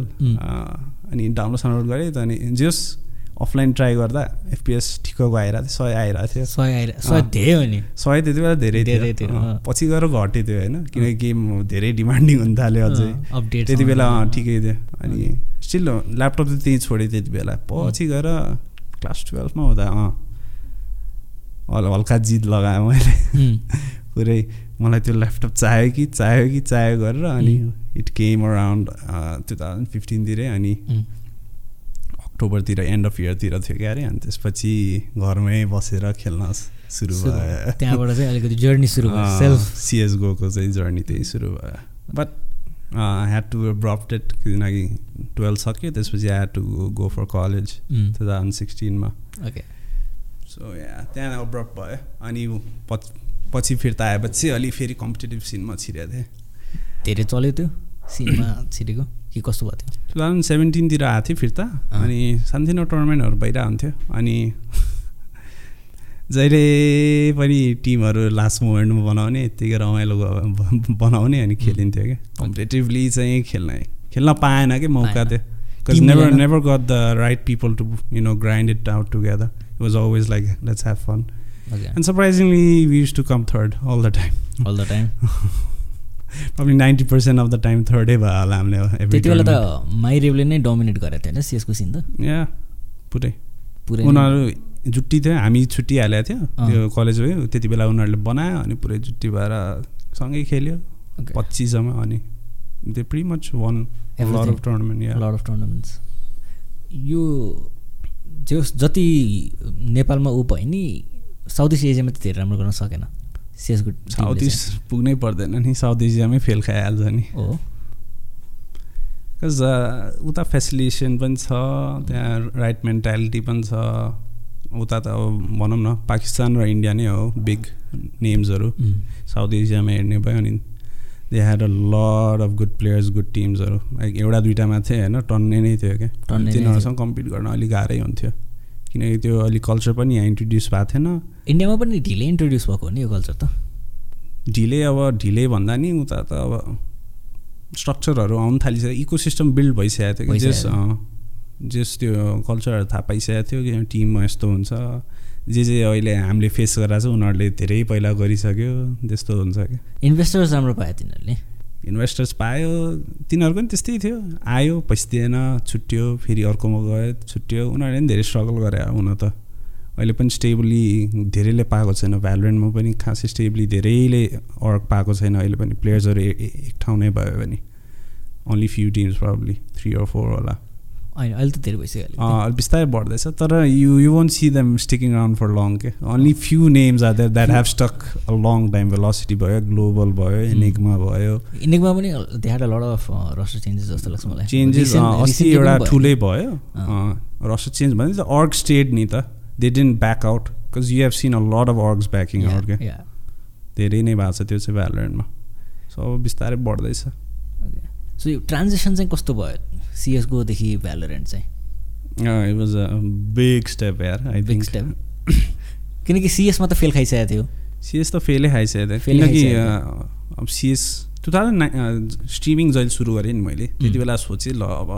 अनि डाउनलोड साउनलोड गरेँ त अनि जस अफलाइन ट्राई गर्दा एफपिएस ठिक्कको आइरहेको थियो सय आइरहेको थियो। सय सय अँ। धेरै हो नि। सय त्यति बेला धेरै धेरै थियो। पछि गएर घट्यो त्यो होइन? किनकि गेम धेरै डिमान्डिङ हुन थाल्यो अझै। अपडेट त्यति बेला ठिकै थियो। अनि स्टिल ल्यापटप चाहिँ त्यहीँ छोडेँ त्यति बेला। पछि गएर क्लास टुवेल्भमा हुँदा अँ हल हल्का जिद लगाएँ मैले। पुरै मलाई त्यो ल्यापटप चाहियो कि चाहियो कि चाहियो गरेर अनि it came around two thousand फिफ्टिनतिरै अनि अक्टोबरतिर एन्ड अफ इयरतिर थियो क्या अरे अनि त्यसपछि घरमै बसेर खेल्न सुरु भयो। त्यहाँबाट चाहिँ अलिकति जर्नी सुरु भयो सेल्फ सिएसगोको चाहिँ जर्नी त्यही सुरु भयो। बट ह्याड टु ब्रप्टेड किनकि टुवेल्भ सक्यो त्यसपछि had to go for college two thousand सिक्सटिनमा okay so yeah त्यहाँ अब्रप भयो। अनि पछि पछि फिर्ता आएपछि अलि फेरि कम्पिटेटिभ सिनमा छिरेको थिएँ। धेरै चल्यो त्यो? टु थाउजन्ड सेभेन्टिनतिर आएको थियो फिर्ता अनि सानसानो टुर्नामेन्टहरू भइरहेको हुन्थ्यो अनि जहिले पनि टिमहरू लास्ट मोमेन्टमा बनाउने यत्तिकै रमाइलो बनाउने अनि खेलिन्थ्यो क्या। कम्पिटेटिभली चाहिँ खेल्न खेल्न पाएन कि मौका थियो never never got the right people to you know grind it out together it was always like let's have fun and surprisingly we use to come third all the time all the time Time. probably 90% of the time third भयो होला हामीले त्यति बेला. त माइरेवले नै dominate गरेको थियो होइन सिएसको सिन त yeah पुरै पुरै उनीहरू जुट्टी थियो हामी छुट्टिहालेको थियो अँ। त्यो कलेज भयो त्यति बेला उनीहरूले बनायो अनि पुरै जुट्टी भएर सँगै खेल्यो. पच्चिससम्म अनि they pretty much won Everything. Of tournament yeah lot of tournaments यो जो जति नेपालमा ऊ भयो नि साउथ इस्ट एसियामा त धेरै राम्रो गर्न सकेन सिएसको साउथ इस्ट पुग्नै पर्दैन नि साउथ एसियामै फेल खाइहाल्छ नि हो बिकज उता फेसिलिटेसन पनि छ त्यहाँ राइट मेन्टालिटी पनि छ उता त अब भनौँ न पाकिस्तान र इन्डिया नै हो बिग नेम्सहरू साउथ एसियामा हेर्ने भयो अनि they had a lot of good players good टिम्सहरू like एउटा दुइटामा थियो होइन टन्ने नै थियो क्या तिनीहरूसँग कम्पिट गर्न अलिक गाह्रै हुन्थ्यो किनकि त्यो अलिक कल्चर पनि यहाँ इन्ट्रोड्युस भएको थिएन। इन्डियामा पनि ढिलै इन्ट्रोड्युस भएको हो नि यो कल्चर त? ढिले अब ढिले भन्दा नि उता त अब स्ट्रक्चरहरू आउनु थालिसक्यो इको सिस्टम बिल्ड भइसकेको थियो कि जस जस त्यो कल्चरहरू थाहा पाइसकेको थियो कि टिममा यस्तो हुन्छ। जे जे अहिले हामीले फेस गरेर चाहिँ उनीहरूले धेरै पहिला गरिसक्यो त्यस्तो हुन्छ क्या इन्भेस्टर्स राम्रो पायो तिनीहरूले? इन्भेस्टर्स पायो तिनीहरूको पनि त्यस्तै थियो। आयो पैसा दिएन छुट्यो फेरि अर्कोमा गयो छुट्यो। उनीहरूले पनि धेरै स्ट्रगल गरे हुन त। अहिले पनि स्टेबली धेरैले पाएको छैन। भ्यालोरेन्टमा पनि खासै स्टेबली धेरैले अर्क पाएको छैन। अहिले पनि प्लेयर्सहरू एक ठाउँ नै भयो भने। Only few teams probably three or four होला। होइन अहिले त धेरै भइसक्यो अहिले बिस्तारै बढ्दैछ तर you you won't see them sticking around for long के only few names are there that have stuck a long time velocity भयो ग्लोबल भयो एनिगमा भयो इन्डियामा पनि a lot of roster changes जस्तो लाग्छ मलाई. चेन्जेस अस्ति recently एउटा। ठुलै भयो। रस चेन्ज भने त अर्ग स्टेट नि त। They didn't back out because you have seen a lot of orgs backing out क्या धेरै नै भएको छ त्यो चाहिँ भ्यालोरेन्टमा सो अब बिस्तारै बढ्दैछ. सो यो ट्रान्जेक्सन चाहिँ कस्तो भयो? सिएसकोदेखि भ्यालोरेन्ट चाहिँ? It was a big step यार आई बिग स्टेप किनकि सिएसमा त फेल खाइसकेको थियो। सिएस त फेलै खाइसकेको थियो। किनकि अब CS two thousand nine streaming जहिले सुरु गरेँ नि मैले त्यति बेला सोचेँ ल अब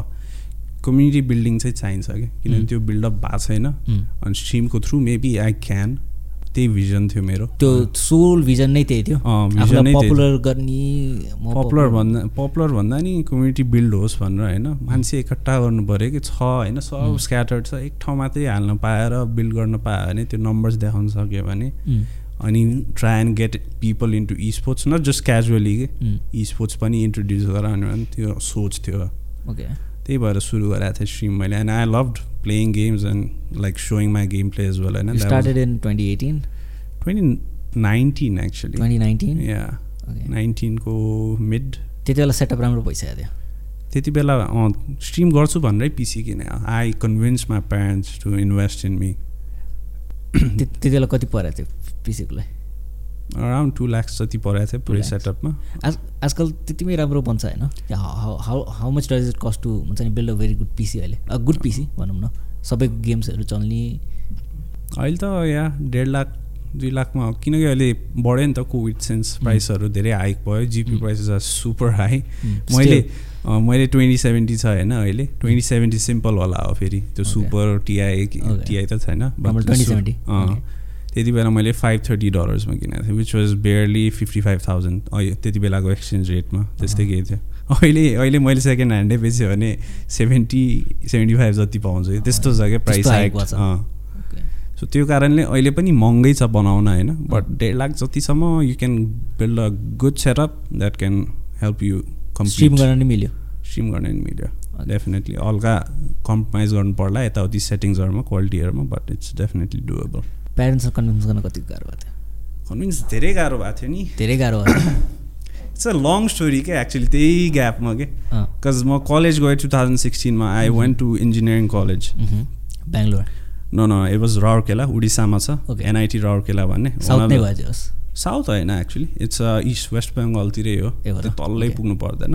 कम्युनिटी बिल्डिङ चाहिँ चाहिन्छ कि? किनभने. त्यो बिल्डअप भएको छैन. अनि स्ट्रिमको थ्रु मेबी आई क्यान त्यही भिजन थियो मेरो। त्यो सोल भिजन नै त्यही थियो। पपुलर गर्ने पपुलर भन्दा पपुलर भन्दा नि कम्युनिटी बिल्ड होस् भनेर होइन? मान्छे इकट्ठा गर्नु पऱ्यो कि छ होइन? सब स्क्याटर्ड छ एक ठाउँ मात्रै हाल्न पाएर बिल्ड गर्न पायो भने त्यो नम्बर्स देखाउन सक्यो भने। अनि try and get people into sports not just casually कि स्पोर्ट्स पनि इन्ट्रोड्युस गराउनु भने त्यो सोच थियो। ओके त्यही भएर सुरु गरेको थिएँ स्ट्रिम मैले। And I loved and like showing my game play as well होइन started in twenty eighteen twenty nineteen actually twenty nineteen या नाइन्टिनको मिड त्यति बेला सेटअप राम्रो भइसकेको थियो? त्यति बेला स्ट्रिम गर्छु भनेरै पिसी किने I convince my parents to invest in me त्य- त्यति बेला कति परेको थियो पिसीको लागि? अराउन्ड टु ल्याक्स जति परेको थियो पुरै. सेटअपमा आज आजकल त्यतिमै राम्रो बन्छ होइन? How how much does it cost to हुन्छ नि build a very good PC अहिले? अ गुड पिसी भनौँ न। सबैको गेम्सहरू चल्ने। अहिले त या डेढ लाख दुई लाखमा किनकि अहिले बढ्यो नि त कोभिड सेन्स प्राइसहरू धेरै हाइक भयो। GPU prices are super high. मैले मैले ट्वेन्टी सेभेन्टी छ होइन अहिले। ट्वेन्टी सेभेन्टी सिम्पल होला हो फेरि। त्यो. सुपर टिआई. टिआई त छैन Normal but 2070. अँ, Okay. त्यति बेला मैले फाइभ थर्टी डलर्समा किनेको थिएँ which was barely fifty five thousand त्यति बेलाको एक्सचेन्ज रेटमा त्यस्तै केही थियो। अहिले अहिले मैले सेकेन्ड ह्यान्डै बेच्यो भने सेभेन्टी सेभेन्टी फाइभ जति पाउँछु। त्यस्तो छ क्या प्राइस हाइक छ। सो त्यो कारणले अहिले पनि महँगै छ बनाउन होइन? बट डेढ लाख जतिसम्म you can build a good setup that can help you complete गर्न नि मिल्यो। स्ट्रिम गर्न नि मिल्यो. डेफिनेटली हल्का कम्प्रोमाइज गर्नु पर्ला यताउति सेटिङ्सहरूमा क्वालिटीहरूमा बट इट्स डेफिनेटली डुएबल प्यारेन्ट्सलाई कन्भिन्स गर्न कति गाह्रो भएको थियो? कन्भिन्स धेरै गाह्रो भएको थियो नि। धेरै गाह्रो भयो इट्स अ लङ स्टोरी क्या एक्चुली त्यही ग्यापमा के? बिकज म कलेज गएँ two thousand सिक्सटिनमा I went to engineering college. Bangalore न न इट वाज राउरकेला उडिसामा छ. एनआइटी राउरकेला भन्ने। साउथ होइन एक्चुली इट्स इस्ट वेस्ट बेङ्गलतिरै हो। तल्लै. पुग्नु पर्दैन।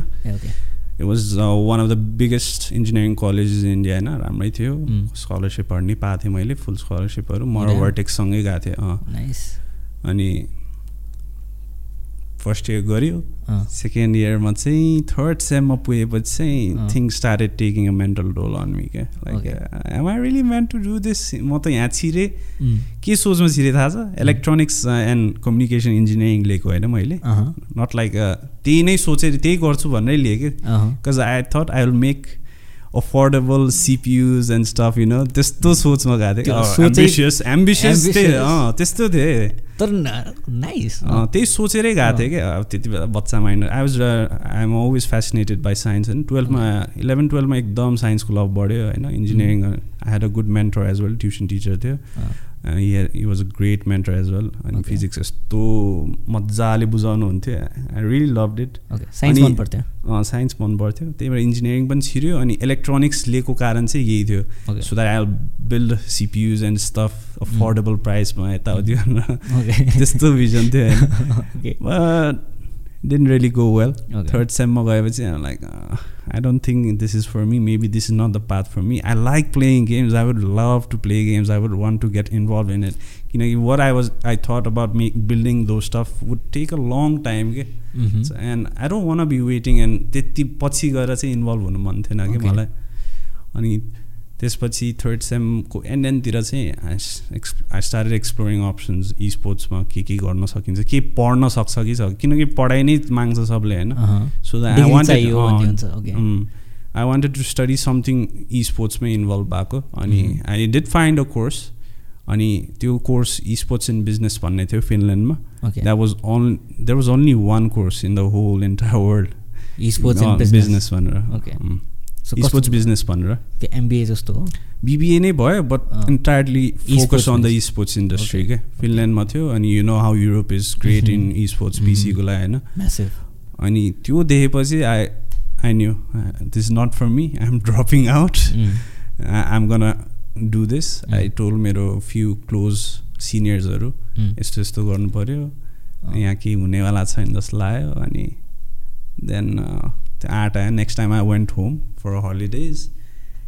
It was one of the biggest engineering colleges in India होइन राम्रै थियो. स्कलरसिपहरू नि पाएको थिएँ मैले फुल स्कलरसिपहरू म र. वर्टेक्ससँगै गएको थिएँ अनि फर्स्ट इयर गऱ्यो सेकेन्ड इयरमा चाहिँ थर्ड सेममा पुगेपछि चाहिँ अँ। Think started taking a mental toll on me क्या। Like am I really meant to do this म त यहाँ छिरेँ। के सोचमा छिरेँ थाहा छ? इलेक्ट्रोनिक्स एन्ड कम्युनिकेसन इन्जिनियरिङ लिएको होइन मैले। नट लाइक त्यही नै सोचेर त्यही गर्छु भनेरै लिएँ कि because I thought I will make affordable CPUs and stuff you know त्यस्तो सोचमा गएको थिएँ। त्यस्तो थिएँ। तर नाइस त्यही सोचेरै गएको थिएँ क्या। अब त्यति बेला बच्चा mind I was I am always fascinated by science होइन टुवेल्भमा इलेभेन टुवेल्भमा एकदम साइन्सको लभ बढ्यो होइन। Engineering I had a good mentor as well tuition teacher थियो। He was a great mentor as well अनि. फिजिक्स यस्तो मजाले बुझाउनु हुन्थ्यो I really love it science मन पर्थ्यो साइन्स मन पर्थ्यो त्यही भएर इन्जिनियरिङ पनि छिर्यो अनि इलेक्ट्रोनिक्स लिएको कारण चाहिँ यही थियो so that I build CPUs and stuff affordable प्राइसमा यताउति भनेर त्यस्तो भिजन थियो okay but didn't really go well okay third सेममा गएपछि like I don't think this is for me maybe this is not the path for me I like playing games I would love to play games I would want to get involved in it किनकि what I was I thought about make building though stuff would take a long time के मह्म, and I don't wanna be waiting and त्यति पछि गएर चाहिँ involve हुनु मन थिएन कि Okay. मलाई अनि त्यसपछि थर्ड सेमको एन्ड एन्डतिर चाहिँ I started exploring options e स्पोर्ट्समा के के गर्न सकिन्छ के पढ्न सक्छ कि सक्छ किनकि पढाइ नै माग्छ सबले होइन? So that I wanted okay. I wanted to study something इ स्पोर्ट्समै इन्भल्भ भएको अनि. I did find a course अनि त्यो course esports in business भन्ने थियो फिनल्यान्डमा okay that was one there was only one course in the whole entire world sports business भनेर। Okay. Sports business भनेर? त्यो एमबिए जस्तो हो? बिबिए नै भयो but. Entirely focus on the sports industry. क्या फिनल्यान्डमा थियो अनि you know how Europe is great in. Esports. पिसीको लागि होइन? अनि त्यो देखेपछि I I knew this is not for me I am dropping out I am gonna do this I told मेरो फ्यु क्लोज सिनियर्सहरू यस्तो यस्तो गर्नु पऱ्यो यहाँ केही हुनेवाला छैन जस्तो लाग्यो अनि देन त्यो आँट आयो next time I went home for holidays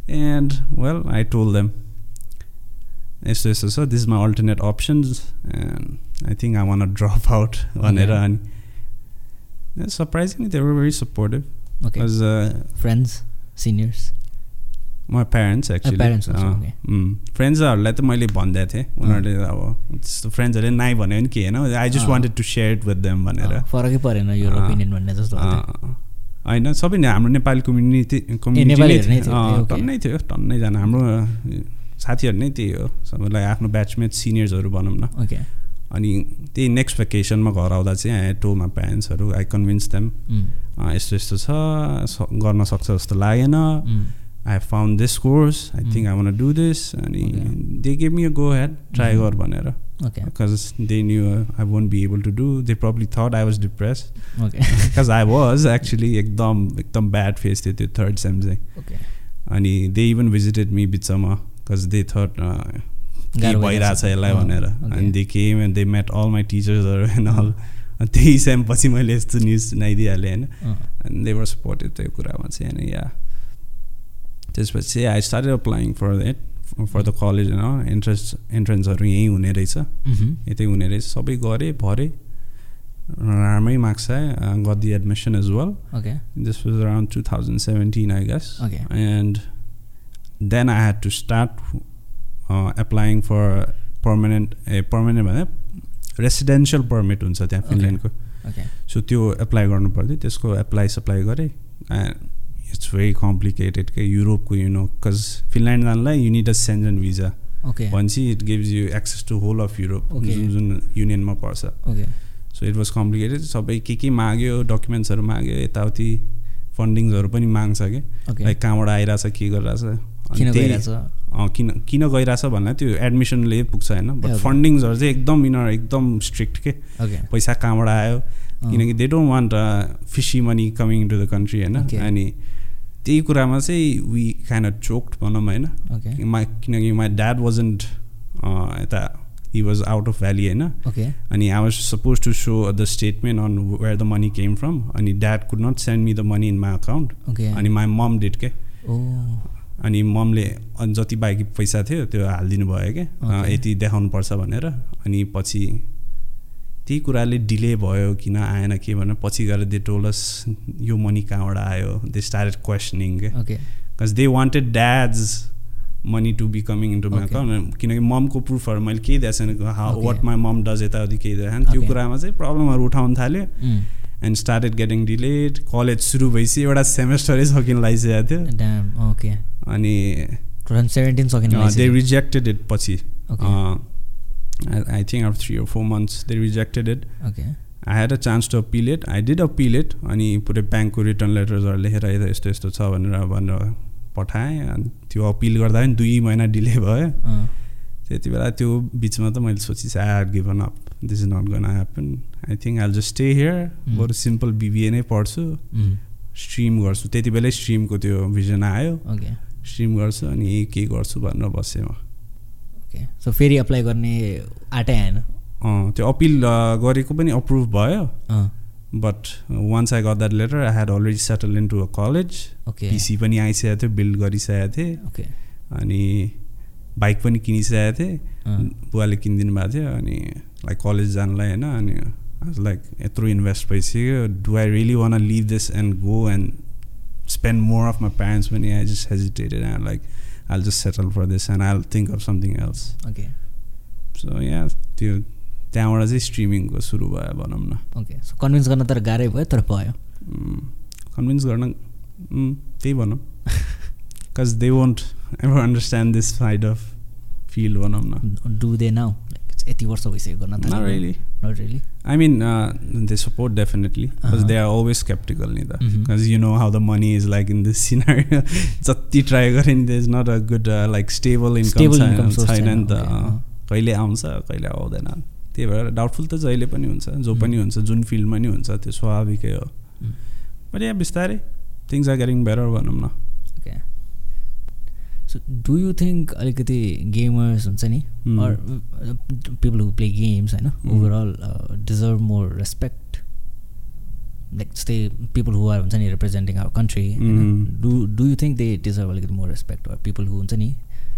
and well I told them यस्तो यस्तो छ this my alternate options and I think I wanna drop out भनेर. अनि surprisingly they were very supportive because friends seniors my parents actually. फ्रेन्ड्सहरूलाई त मैले भनिदिएको थिएँ उनीहरूले अब त्यस्तो फ्रेन्ड्सहरूले नाइ भन्यो भने के होइन I just. Wanted to share it with them भनेर फरकै परेन यो. ओपिनियन भन्ने जस्तो होइन सबै नै हाम्रो नेपाली कम्युनिटी नेपालीहरू नै. टन्नै थियो टन्नैजना हाम्रो साथीहरू नै त्यही हो। सबैलाई आफ्नो ब्याचमेट सिनियर्सहरू भनौँ न। अनि त्यही नेक्स्ट भेकेसनमा घर आउँदा चाहिँ आई टोलमा प्यारेन्ट्सहरू आई कन्भिन्स देम यस्तो यस्तो छ गर्न सक्छ जस्तो लागेन। I found this course I. Think I wanna do this अनि. They gave me go ahead try. गर भनेर because they knew I won't be able to do they probably thought I was depress because I was actually एकदम एकदम bad face थियो त्यो third sem चाहिँ अनि they even visited me बिचमा because they thought के भइरहेछ यसलाई भनेर. अनि they came and they met all my टिचर्सहरू एन्ड अल त्यही सेम पछि मैले यस्तो न्युज सुनाइदिइहालेँ होइन अँ, and they were supportive. त्यो कुरामा चाहिँ अनि या त्यसपछि I started applying for it for the college होइन इन्ट्रेन्स इन्ट्रेन्सहरू यहीँ हुने रहेछ। उहुँ, यतै हुने रहेछ। सबै गरेँ भरेँ। राम्रै मार्क्स आयो got the admission as well okay this was around two thousand seventeen I guess Okay. And then I had to start applying for permanent a permanent भने रेसिडेन्सियल पर्मिट हुन्छ त्यहाँ Okay. फिनल्यान्डको सो त्यो apply गर्नु पर्थ्यो। त्यसको apply supply गरेँ it's very complicated के युरोपको यु नो बिकज फिनल्यान्ड जानलाई you need a Schengen visa okay भनेपछि it gives you access to whole of Europe. जुन जुन युनियनमा पर्छ okay so it was complicated सबै के के माग्यो डकुमेन्ट्सहरू माग्यो यताउति फन्डिङ्सहरू पनि माग्छ कि लाइक कहाँबाट आइरहेछ के गरिरहेछ किन किन गइरहेछ भन्दा त्यो एडमिसनले पुग्छ होइन बट. फन्डिङ्सहरू चाहिँ एकदम यिनीहरू एकदम स्ट्रिक्ट के? पैसा कहाँबाट आयो? किनकि they don't want fishy money coming to the country होइन. अनि त्यही कुरामा चाहिँ वी काइन्ड अफ चोक्ड भनौँ होइन। माई किनकि माई ड्याड वाजन्ट यता he was out of valley होइन। अनि I was suppose to show the statement on where the money came from अनि dad could not send me the money in my account अनि my mom did के अनि ममले जति बाँकी पैसा थियो त्यो हालिदिनु भयो क्या. यति देखाउनु पर्छ भनेर। अनि पछि त्यही कुराले डिले भयो किन आएन के भनेर पछि गएर दे टोलस यो मनी कहाँबाट आयो they started questioning because they wanted dad's money to be coming into my. Account किनकि ममको प्रुफहरू मैले केही दिएको छैन. वाट माई मम डज यताउति केही दिएको छैन त्यो. कुरामा चाहिँ प्रब्लमहरू उठाउनु थाल्यो. And started getting delayed college सुरु भइसक्यो एउटा सेमेस्टरै सकिन लागिसकेको थियो. अनि 2017 सकिन दे। रिजेक्टेड इट पछि I think after three four months they rejected it Okay. I had a chance to appeal it I did appeal it अनि पुरै ब्याङ्कको रिटर्न लेटर्सहरू लेखेर यस्तो यस्तो छ भनेर भनेर पठाएँ। अनि त्यो अपिल गर्दा पनि दुई महिना डिले भयो। त्यति बेला त्यो बिचमा त मैले सोचिस I had given up this is not gonna happen I think I just stay here बरु सिम्पल बिबिए नै पढ्छु. स्ट्रिम गर्छु। त्यति बेलै स्ट्रिमको त्यो भिजन आयो। Okay. स्ट्रिम गर्छु अनि के गर्छु भनेर बसेँ म। Okay. So फेरि अप्लाई गर्ने आँटै आएन। त्यो अपिल गरेको पनि अप्रुभ भयो। But once I got that letter I had already settle in to a college Okay. PC पनि आइसकेको थियो बिल्ड गरिसकेको थिएँ। Okay. अनि बाइक पनि किनिसकेको थिएँ। बुवाले किनिदिनु भएको थियो। अनि लाइक कलेज जानलाई होइन। अनि लाइक यत्रो इन्भेस्ट भइसक्यो। Do I really wanna leave this and go and spend more of my parents पनि I just hesitated and like I just settle for this and I think of something else Okay. So यहाँ त्यो त्यहाँबाट चाहिँ स्ट्रिमिङको सुरु भयो भनौँ न। Okay. So कन्भिन्स गर्न तर गाह्रै भयो तर भयो? कन्भिन्स गर्न त्यही भनौँ। Because they won't ever understand this side of field भनौँ न। डु दे नाउ यति वर्ष भइसक्यो गर्न I mean, uh, they support definitely because Uh-huh. they are always skeptical. Mhm. Because you know how the money is like in this scenario. जति try गरे नि there's not a good uh, like stable income Stable छैन income नि त। अँ। कहिले आउँछ कहिले आउँदैन त्यही भएर डाउटफुल त जहिले पनि हुन्छ जो Mhm. पनि हुन्छ जुन फिल्डमा नि हुन्छ त्यो स्वाभाविकै हो Mm. बट यहाँ बिस्तारै थिङ्स आर गेटिङ बेटर भनौँ न okay so do you think अलिकति गेमर्स हुन्छ नि. Or people who play games होइन. Overall deserve more respect like जस्तै पिपल हु आर हुन्छ नि representing our country. Do do you think they deserve अलिकति more respect or people who हुन्छ नि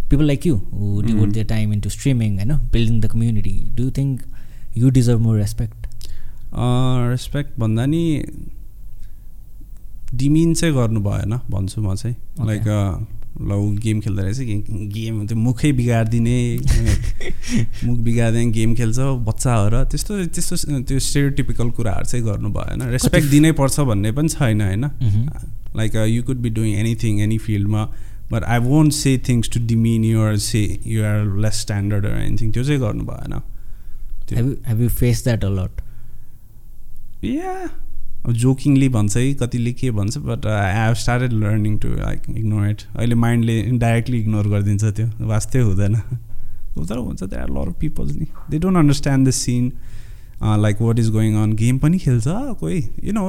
people like you who devote. Their time into streaming होइन building the community do you think you deserve more respect respect भन्दा नि demean चाहिँ गर्नु भएन भन्छु म चाहिँ. लाइक ल गेम खेल्दो रहेछ गेम त्यो मुखै बिगारिदिने। मुख बिगारिदिने गेम खेल्छ बच्चा हो र त्यस्तो त्यस्तो त्यो स्टेरियोटिपिकल कुराहरू चाहिँ गर्नु भएन। रेस्पेक्ट दिनै पर्छ भन्ने पनि छैन होइन. Like you could be doing anything any फिल्डमा but I won't say things to demean your say you're less standard anything त्यो चाहिँ गर्नु भएन। Face that a lot yeah jokingly भन्छ कि कतिले के भन्छ but I have started learning to like ignore it अहिले माइन्डले डाइरेक्टली इग्नोर गरिदिन्छ त्यो वास्तै हुँदैन। तर हुन्छ त्यहाँ लर अफ पिपल्स नि they don't understand the scene like what is going on game पनि खेल्छ कोही you know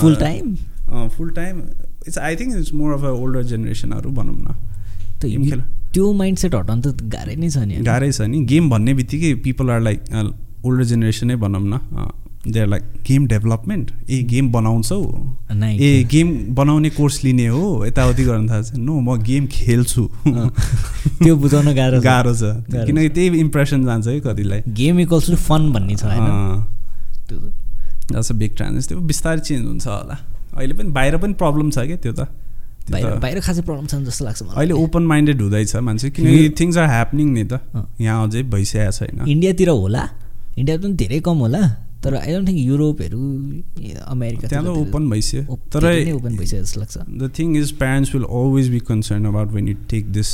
full time full time it's I think it's more of a older जेनेरेसनहरू भनौँ न। त गेम खेल। त्यो माइन्ड सेट हटाउनु त गाह्रै नै छ नि? गाह्रै छ नि। गेम भन्ने बित्तिकै पिपल आर लाइक ओल्डर जेनेरेसनै भनौँ न। They are like game development A game बनाउँछौ? ए गेम बनाउने कोर्स लिने हो? यताउति गर्न थाल्छ। नो म गेम खेल्छु। त्यो बुझाउन गाह्रो छ। गाह्रो छ। किनकि त्यही इम्प्रेसन जान्छ है कतिलाई। गेम इक्वल्स टु फन भन्ने छ होइन? त्यो त- द्याट्स अ बिग ट्रान्स त्यो बिस्तारै चेन्ज हुन्छ होला। अहिले पनि बाहिर पनि प्रब्लम छ क्या त्यो त। बाहिर खासै प्रब्लम छ जस्तो लाग्छ मलाई। अहिले ओपन माइन्डेड हुँदैछ मान्छे। किनकि थिङ्स आर ह्यापनिङ नि त। यहाँ अझै भइसकेको छैन। इन्डियातिर होला। इन्डिया पनि धेरै कम होला। तर आई डोन्ट थिङ्क युरोपहरू अमेरिका त्यहाँ त ओपन भइसक्यो। तर ओपन भइसक्यो जस्तो लाग्छ। The thing is parents will always be concern about when you take this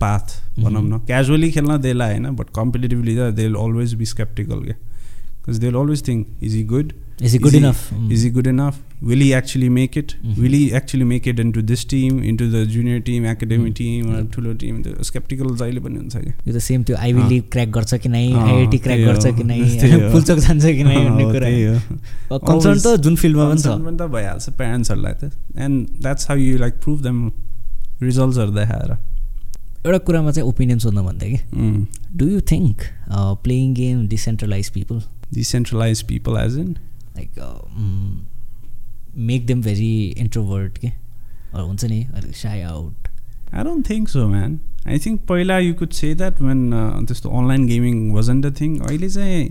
path भनौँ न। क्याजुअली खेल्न देला होइन बट कम्पिटेटिभली त they will always be sceptical क्या। Because they will always think is he good is it good enough Is he good enough? Will he actually make it? Mhm. Will he actually make it into this team, into the junior team, academic Mhm. team, or. ठुलो team sceptical जहिले पनि हुन्छ क्या यो त same त्यो Ivy अँ। League crack गर्छ कि नै आइआइटी क्र्याक गर्छ कि नै। फुलचोक जान्छ कि नै भन्ने कुरा। कन्सर्न त जुन फिल्डमा पनि छ पनि त भइहाल्छ प्यारेन्ट्सहरूलाई त and that's how you like prove them रिजल्ट्सहरू देखाएर एउटा कुरामा चाहिँ ओपिनियन सोध्नु भन्थ्यो कि do you think playing game decentralise people decentralise people as in like make them very introvert के अरू हुन्छ नि अलिक shy out I don't think so man I think पहिला you could say that when त्यस्तो online gaming wasn't a thing अहिले चाहिँ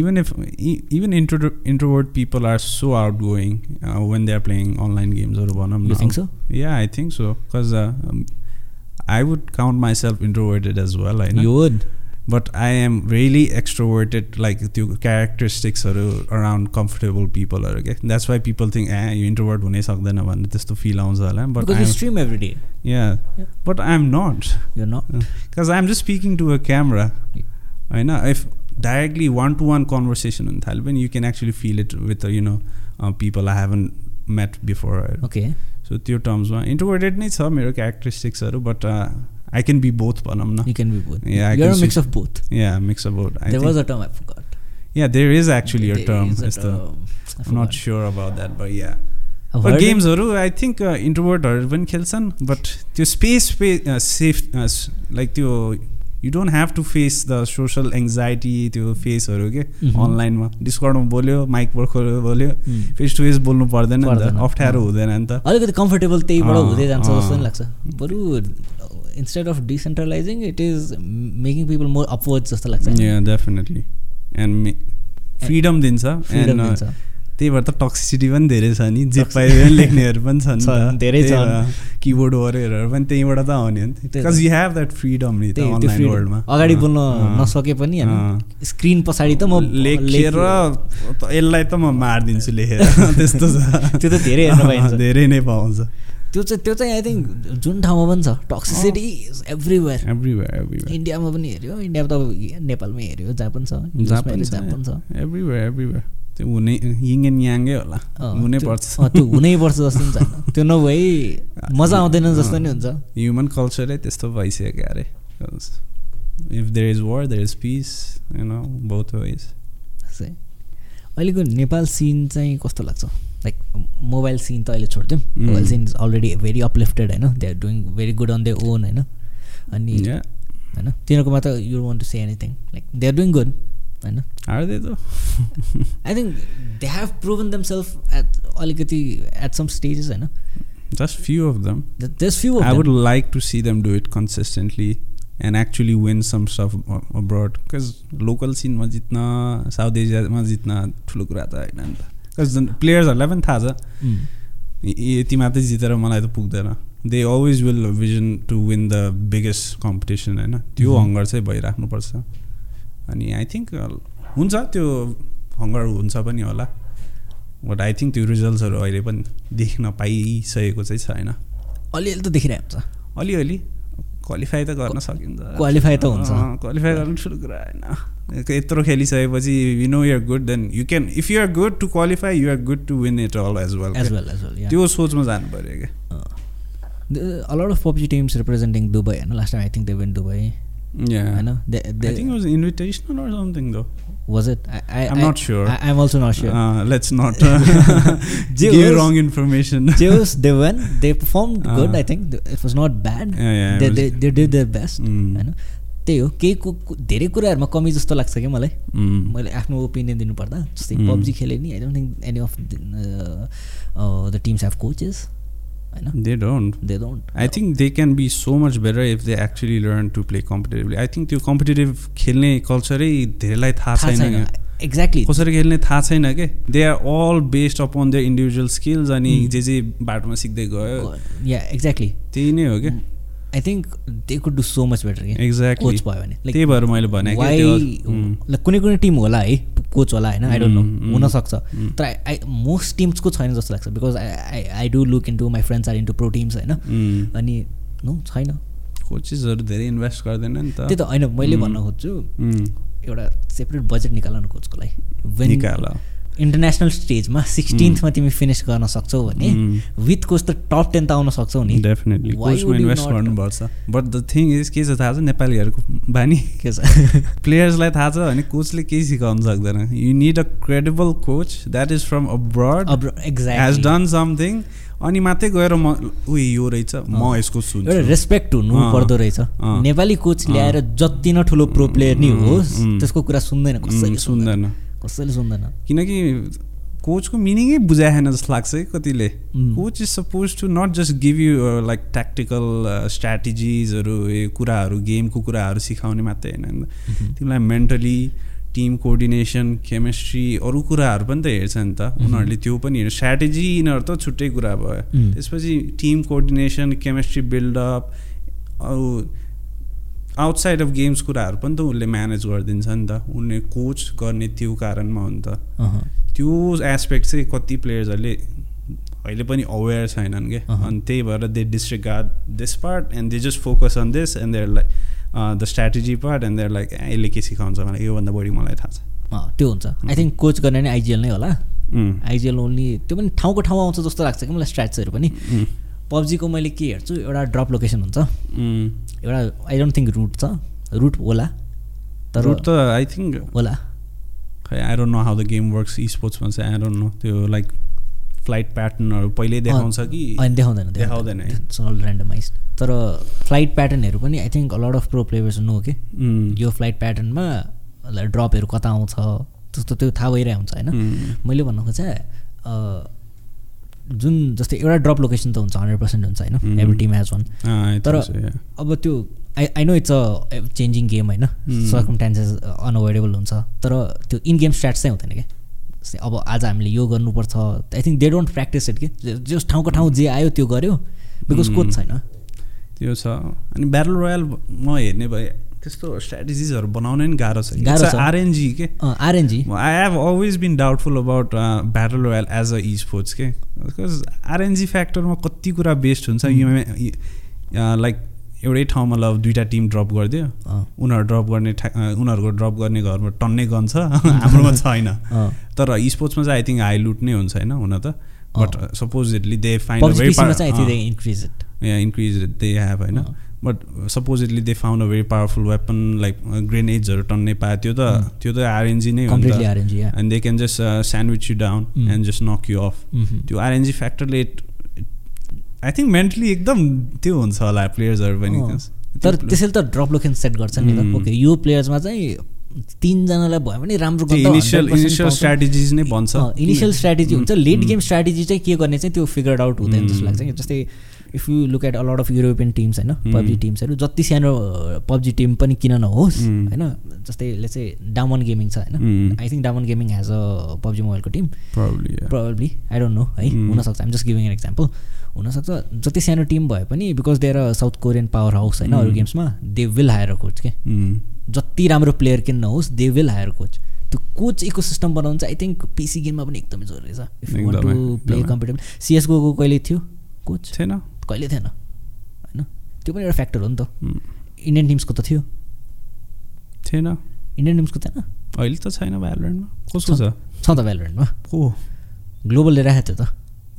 even if e- even intro- introvert people are so outgoing uh, when they are playing online games or भनौँ You न think so? yeah i think so because uh, um, i would count myself but i am really extroverted like त्यो क्यारेक्टरिस्टिक्सहरू around comfortable पिपलहरू के that's why people think ए यो introvert हुनै सक्दैन भन्ने त्यस्तो फिल आउँछ होला. But stream every day. या Yeah. But I am not You're not. Because I am just speaking to a camera होइन if directly one to one conversation हुन थाल्यो भने you can actually feel it with you know people I haven't met before Okay. So त्यो टर्म्समा introverted नै छ मेरो क्यारेक्टरिस्टिक्सहरू but I can be both भनौँ न You can be both. Yeah, I You're can a mix of both. Yeah mix about I there was a term I forgot. Yeah, there is actually a There term. is a It's the, term. I I'm not forgot. sure about that, but yeah. I've But heard it. गेम्सहरू I think इन्ट्रोभर्टहरू पनि खेल्छन् but त्यो space स्पे safe like त्यो you don't have to face the social anxiety त्यो फेसहरू के. अनलाइनमा डिस्कर्डमा बोल्यो माइक पर्खर बोल्यो. फेस टु फेस बोल्नु पर्दैन नि पर्दैन, त अप्ठ्यारो। हुँदैन नि त अलिकति कम्फर्टेबल त्यहीबाट हुँदै जान्छ। जस्तो नि लाग्छ बरु instead of decentralising it is making people more upward जस्तो लाग्छ डेफिनेटली एन्ड फ्रिडम दिन्छ एन्ड त्यही भएर त टक्सिसिटी पनि धेरै छ नि। जे भने लेख्नेहरू पनि छन् धेरै छन्। किबोर्ड वरियरहरू पनि त्यहीँबाट त आउने हो नि। Because you have that freedom नि अनलाइन. वर्ल्डमा अगाडि बोल्न नसके पनि स्क्रिन पछाडि त म लेखेर यसलाई त म मारिदिन्छु लेखेर। त्यस्तो छ। त्यो त धेरै धेरै नै पाउँछ। त्यो चाहिँ त्यो चाहिँ आई थिङ्क जुन ठाउँमा पनि छ toxicity is everywhere everywhere everywhere इन्डियामा पनि हेऱ्यो इन्डियामा त नेपालमै हेऱ्यो जहाँ पनि छ जहाँ पनि हेऱ्यो, जहाँ पनि छ। एभ्रिवेयर एभ्रिवेयर त्यो हुने यिङ एन्ड याङ्गै होला। अँ, हुनै त्यो- पर्छ। अँ, त्यो हुनै पर्छ जस्तो नि छैन त्यो नभए मजा आउँदैन जस्तो नि हुन्छ। ह्युमन कल्चरै त्यस्तो भइसक्यो अरे। If there is war there is peace you know both ways अहिलेको नेपाल सिन चाहिँ कस्तो लाग्छ? लाइक मोबाइल सिन त अहिले छोडिदिउँ Mm. Mobile scene is already very uplifted होइन they are doing very good on their own होइन अनि होइन तिनीहरूकोमा त you want to say anything like they are doing good होइन आर दे त I think they have proven them self at अलिकति at some stages होइन just few of them just few I would like to see them do it consistently and actually win some stuff a- abroad. Because local scene मा जित्न south एसियामा जित्न ठुलो कुरा त होइन नि त बिकज प्लेयर्सहरूलाई पनि थाहा छ यति मात्रै जितेर मलाई त पुग्दैन they always will vision to win the biggest competition होइन त्यो. हङ्गर चाहिँ भइराख्नुपर्छ अनि आई थिङ्क हुन्छ त्यो हङ्गर हुन्छ पनि होला बट आई थिङ्क त्यो रिजल्ट्सहरू अहिले पनि देख्न पाइसकेको चाहिँ छैन अलिअलि त देखिरहेको हुन्छ अलिअलि क्वालिफाई त गर्न सकिन्छ। क्वालिफाई त हुन्छ। क्वालिफाई गर्नु ठुलो कुरा होइन। यत्रो खेलिसकेपछि you know you're good then you can if you are good to qualify you are good to win it all as well as well as well त्यो सोचमा जानु पऱ्यो क्या a lot of PUBG teams representing Dubai होइन? Last time I think they went Dubai होइन? I think was invitational or something though was it I'm not sure. I am also not sure let's not जे give होस्- रङ information जेवस they when they perform अँ। Good I think it was not bad Yeah, yeah, it was- they did their best Mm. होइन त्यही हो केही कु- कु- धेरै कुराहरूमा कमी जस्तो लाग्छ क्या मलाई Mm. मैले आफ्नो ओपिनियन दिनुपर्दा जस्तै Mm. पब्जी खेलेँ नि I don't think any of the teams have coaches होइन they don't they don't I think they can be so much better if they actually learn to play competitively. I think त्यो competitive खेल्ने कल्चरै धेरैलाई थाहा छैन। Exactly कसरी खेल्ने थाहा छैन कि? They are all based upon their individual skills अनि Hmm. जे जे बाटोमा सिक्दै गयो। या एक्ज्याक्टली त्यही नै हो क्या I think they could do so much better कि एक्ज्याक्टली कोच भयो भने त्यही भएर मैले भने लाइक कुनै कुनै टिम होला है कोच होला होइन आई डोन्ट नो हुनसक्छ. तर आई मोस्ट टिम्सको छैन जस्तो लाग्छ because I I do look into my friends are into pro teams होइन. अनि नो छैन कोचेसहरू धेरै इन्भेस्ट गर्दैन नि त त्यही त होइन मैले. भन्न खोज्छु. एउटा सेपरेट बजेट निकाल न कोचको लागि निकाल इन्टरनेसनल स्टेजमा सिक्सटिन्थमा तिमी फिनिस गर्न सक्छौ भने. विथ कोच त टप टेन त आउन सक्छौ नि। डेफिनेटली कोचमा इन्भेस्ट? गर्नुपर्छ बट द थिङ इज के छ थाहा छ? नेपालीहरूको बानी। के छ? प्लेयर्सलाई थाहा छ भने कोचले केही सिकाउनु सक्दैन। You need a credible coach that is from abroad अब हेज डन समथिङ अनि मात्रै गएर म उयो यो रहेछ। म। यसको एउटा सुन्छु रेस्पेक्ट हुनु पर्दो रहेछ। नेपाली कोच। ल्याएर जति न ठुलो प्रो प्लेयर नि होस्। त्यसको कुरा सुन्दैन कसैले सुन्दैन। कसैले सुन्दैन। किनकि कोचको मिनिङै बुझाएन जस्तो लाग्छ है कतिले. Coach is supposed to not just give you like tactical स्ट्राटेजिजहरू यो कुराहरू गेमको कुराहरू सिकाउने मात्रै होइन. तिमीलाई मेन्टली टिम कोअर्डिनेसन केमिस्ट्री अरू कुराहरू पनि त हेर्छ नि त। उनीहरूले त्यो पनि हेर्छ। स्ट्राटेजी यिनीहरू त छुट्टै कुरा भयो. त्यसपछि टिम कोअर्डिनेसन केमिस्ट्री बिल्डअप अरू आउटसाइड अफ गेम्स कुराहरू पनि त उसले म्यानेज गरिदिन्छ नि त। उसले कोच गर्ने त्यो कारणमा हो नि त। त्यो एस्पेक्ट चाहिँ कति प्लेयर्सहरूले अहिले पनि अवेर छैनन् कि। अहँ। अनि त्यही भएर they disregard this part and they just focus on this and they're like the strategy part and they're like यसले के सिकाउँछ मलाई योभन्दा बढी मलाई थाहा छ। त्यो हुन्छ। आई थिङ्क कोच गर्ने नै आइजिएल नै होला। आइजिएल ओन्ली त्यो पनि ठाउँको ठाउँमा आउँछ जस्तो लाग्छ कि मलाई स्ट्राट्सहरू पनि। पब्जीको मैले के हेर्छु एउटा ड्रप लोकेसन हुन्छ। एउटा आई डोन्ट थिङ्क रुट छ। रुट होला। तर रुट त आई थिङ्क होला। खै I don't know how the game works स्पोर्ट्समा चाहिँ आई डोन्ट नो त्यो लाइक फ्लाइट प्याटर्नहरू पहिल्यै देखाउँछ कि? अनि देखाउँदैन देखाउँदैन। ऱ्यान्डमाइज तर फ्लाइट प्याटर्नहरू पनि I think lot of pro players know के यो फ्लाइट प्याटर्नमा ड्रपहरू कता आउँछ त्यस्तो त्यो थाहा भइरहेको हुन्छ होइन? मैले भन्नु खोजेँ जुन जस्तै एउटा ड्रप लोकेसन त हुन्छ हन्ड्रेड पर्सेन्ट हुन्छ होइन. एभ्री टिम हेज वान तर. अब त्यो I I know it's a changing game होइन. सर्कमटान्सेस अनअभोइडेबल हुन्छ। तर त्यो इन गेम स्ट्याट्स चाहिँ हुँदैन क्या जस्तै अब आज हामीले यो गर्नुपर्छ। I think they don't practise it कि? जस ठाउँको ठाउँ जे आयो त्यो गर्यो। बिकज. कोच छैन। त्यो छ। अनि ब्याटल रोयल म हेर्ने भए त्यस्तो स्ट्राटेजिजहरू बनाउनै नि गाह्रो छ। आरएनजी के? RNG I have always been doubtful about battle royale as a esports के बिकज आरएनजी फ्याक्टरमा कति कुरा बेस्ट हुन्छ लाइक एउटै ठाउँमा ल दुइटा टिम ड्रप गरिदियो। उनीहरू ड्रप गर्ने ठा उनीहरूको ड्रप गर्ने घरमा टन्नै गन छ हाम्रोमा छैन। तर स्पोर्ट्समा चाहिँ आई थिङ्क हाई लुट नै हुन्छ होइन? हुन त। But supposedly they find increase they have होइन। But supposedly they found a very powerful weapon like ग्रेनेड्सहरू टन्नै पायो त्यो त Mm. त्यो त आरएनजी नै हो and they can just sandwich you down. And just knock you off त्यो आरएनजी फ्याक्टरले आई थिङ्क मेन्टली एकदम त्यो हुन्छ होला प्लेयर्सहरू पनि तर त्यसैले त ड्रप लोकेसन सेट गर्छ नि त Mm. ओके यो प्लेयर्समा चाहिँ तिनजनालाई भयो भने राम्रो इनिसियल 100% इनिसियल। स्ट्राटेजिज नै भन्छ इनिसियल स्ट्राटेजी हुन्छ लेट. गेम स्ट्राटेजी चाहिँ के गर्ने चाहिँ त्यो फिगर आउट हुँदैन जस्तो Mm. लाग्छ कि जस्तै if you look at a lot of European teams होइन. पब्जी टिम्सहरू जति सानो पब्जी टिम पनि किन नहोस्. होइन जस्तै यसले चाहिँ डामन गेमिङ छ होइन. I think Damwon gaming has a PUBG मोबाइलको team. Probably I don't know है. हुनसक्छ I'm just giving an example हुनसक्छ जति सानो टिम भए पनि because there a South Korean powerhouse होइन अरू. गेम्समा दे विल हायर कोच के. जति राम्रो प्लेयर किन नहोस् दे विल हायर कोच त्यो कोच इको सिस्टम बनाउनु चाहिँ आई थिङ्क पिसी गेममा पनि एकदमै जरुरी छ इफ यु एकदमै, टु प्ले। कम्पिटेबल सिएसको कहिले थियो कोच थिएन? कहिले थिएन? होइन? त्यो पनि एउटा फ्याक्टर हो नि त. इन्डियन टिम्सको त थियो। थिएन? इन्डियन टिम्सको थिएन? अहिले त छैन भ्यालोरेन्टमा कसको छ छ? त भ्यालोरेन्टमा को? ग्लोबल लिएर आएको थियो त।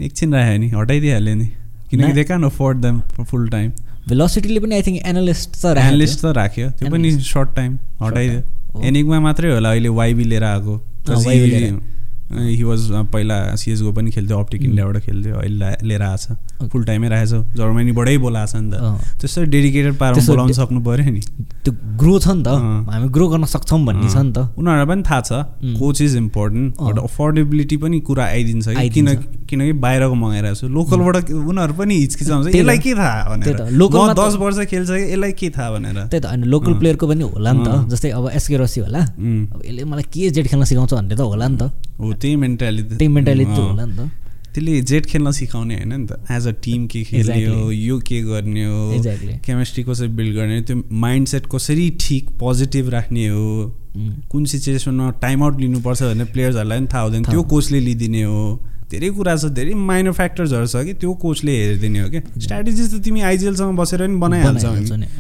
एकछिन राख्यो नि हटाइदिइहाल्यो नि। किनकि they can afford them full time भेलोसिटीले पनि आई थिङ्क एनालिस्ट त राखेको एनालिस्ट त राख्यो। त्यो पनि. सर्ट टाइम हटाइदियो. हो। एनिकमा मात्रै होला अहिले वाइबी लिएर आएको। लिएर। हि वाज पहिला सिएसगो पनि खेल्थ्यो अप्टिक. इन्डियाबाट खेल्थ्यो अहिले ला- लिएर आएको छ। फुल टाइमै राखेछ जर्मनीबाटै बोलाएको छ नि त। त्यस्तो डेडिकेटेड त्यसो बोलाउनु सक्नु पऱ्यो नि। त्यो ग्रो छ नि त। हामी ग्रो गर्न सक्छौँ भन्ने छ नि त। उनीहरूलाई पनि थाहा छ. Coach is important. But affordability पनि कुरा आइदिन्छ कि। किन किनकि बाहिरको मगाइरहेको छु। लोकलबाट उनीहरू पनि हिचकिचाउँछ। यसलाई के थाहा भनेर? त- दस वर्ष खेल्छ कि? यसलाई के थाहा भनेर? त्यही त। होइन लोकल। प्लेयरको पनि होला नि त। जस्तै अब एसके रसी होला. अब यसले मलाई के जेट खेल्न सिकाउँछ भन्ने त होला नि त। हो त्यही मेन्टालिटी टिम मेन्टालिटी होला नि त त्यसले जेट खेल्न सिकाउने होइन नि त एज अ टिम के खेल्ने हो. यो के गर्ने हो. केमिस्ट्री कसरी बिल्ड गर्ने त्यो माइन्ड सेट कसरी ठिक पोजिटिभ राख्ने हो उम्. कुन सिचुएसनमा टाइम आउट लिनुपर्छ भन्ने प्लेयर्सहरूलाई पनि थाहा हुँदैन त्यो। कोचले लिइदिने हो धेरै कुरा छ धेरै माइनर फ्याक्टर्सहरू छ कि त्यो कोचले हेरिदिने हो क्या स्ट्राटेजिज त तिमी आइजिएलसँग बसेर पनि बनाइहाल्छौ।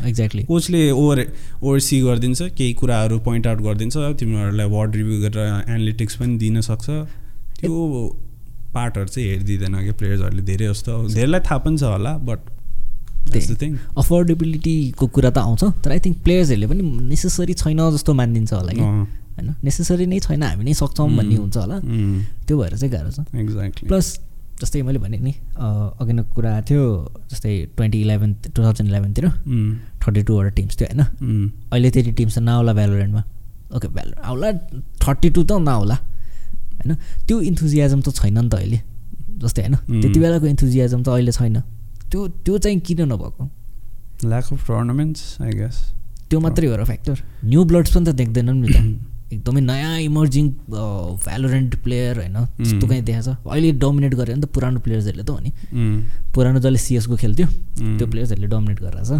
एक्ज्याक्टली कोचले ओभर ओभरसी गरिदिन्छ केही कुराहरू पोइन्ट आउट गरिदिन्छ तिमीहरूलाई वार्ड रिभ्यू गरेर एनालिटिक्स पनि दिन सक्छ। त्यो पार्टहरू चाहिँ हेरिदिँदैन क्या प्लेयर्सहरूले धेरै जस्तो। धेरैलाई थाहा पनि छ होला बट अफोर्डेबिलिटीको कुरा त आउँछ तर आई थिङ्क प्लेयर्सहरूले पनि नेसेसरी छैन जस्तो मानिदिन्छ होला कि। होइन? नेसेसरी नै छैन हामी नै सक्छौँ भन्ने हुन्छ होला। त्यो भएर चाहिँ गाह्रो छ। एक्ज्याक्टली प्लस जस्तै मैले भने नि अघि नै कुरा थियो जस्तै ट्वेन्टी इलेभेन टु थाउजन्ड इलेभेनतिर थर्टी टूवटा टिम्स थियो होइन? अहिले त्यति टिम्स त नआउला भ्यालोरेन्टमा ओके भ्यालो आउला थर्टी टू त नआउला होइन? त्यो इन्थुजियाजम त छैन नि त अहिले जस्तै होइन. त्यति बेलाको इन्थुजियाजम त अहिले छैन। त्यो त्यो चाहिँ किन नभएको? Lack of tournaments I guess त्यो मात्रै हो र फ्याक्टर न्यू ब्लड्स पनि त देख्दैनन् नि त। एकदमै नयाँ इमर्जिङ भ्यालोरेन्ट प्लेयर होइन त्यस्तो कहीँ देखाएको छ? अहिले डोमिनेट गरे नि त पुरानो प्लेयर्सहरूले त हो नि। पुरानो जसले सिएसको खेल्थ्यो त्यो प्लेयर्सहरूले डोमिनेट गरिरहेछ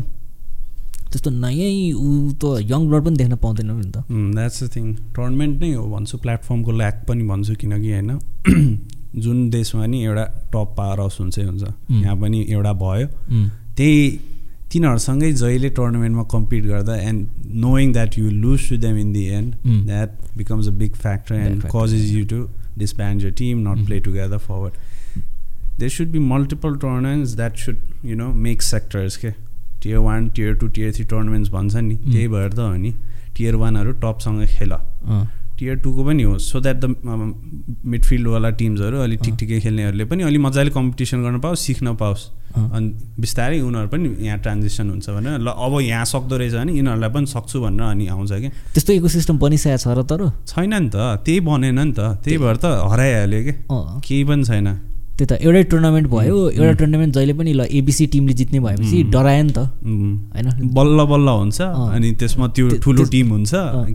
त्यस्तो नयाँ ऊ त यङ ब्लड पनि देख्न पाउँदैनौँ नि त। द्याट्स द थिङ टुर्नामेन्ट नै हो भन्छु प्लेटफर्मको ल्याक पनि भन्छु किनकि होइन जुन देशमा नि एउटा टप पावर हाउस हुन्छै हुन्छ. यहाँ पनि एउटा भयो। त्यही तिनीहरूसँगै जहिले टुर्नामेन्टमा कम्पिट गर्दा and knowing that you lose to them in the end. That becomes a big factor and causes you to disband your team not. Play together forward there should be multiple tournaments that should you know make sectors के tier one tier two tier three tournaments भन्छ नि Mm. त्यही भएर त हो नि tier वानहरू टपसँग खेल tier टूको पनि हो सो द्याट द मिडफिल्डवाला टिम्सहरू अलिक ठिक ठिकै खेल्नेहरूले पनि अलिक मजाले कम्पिटिसन गर्न पाओस् सिक्न पाओस्। अनि बिस्तारै उनीहरू पनि यहाँ ट्रान्जेक्सन हुन्छ भनेर ल अब यहाँ सक्दो रहेछ भने यिनीहरूलाई पनि सक्छु भनेर अनि आउँछ क्या। त्यस्तो इको सिस्टम बनिसकेको छ र तर? छैन नि त त्यही बनेन नि त त्यही भएर त हराइहाल्यो क्या। केही पनि छैन। त्यही त एउटै टुर्नामेन्ट भयो एउटा। टुर्नामेन्ट जहिले पनि ल एबिसी टिमले जित्ने भएपछि। डरायो नि त। होइन? बल्ल बल्ल हुन्छ। अनि त्यसमा त्यो ठुलो टिम हुन्छ।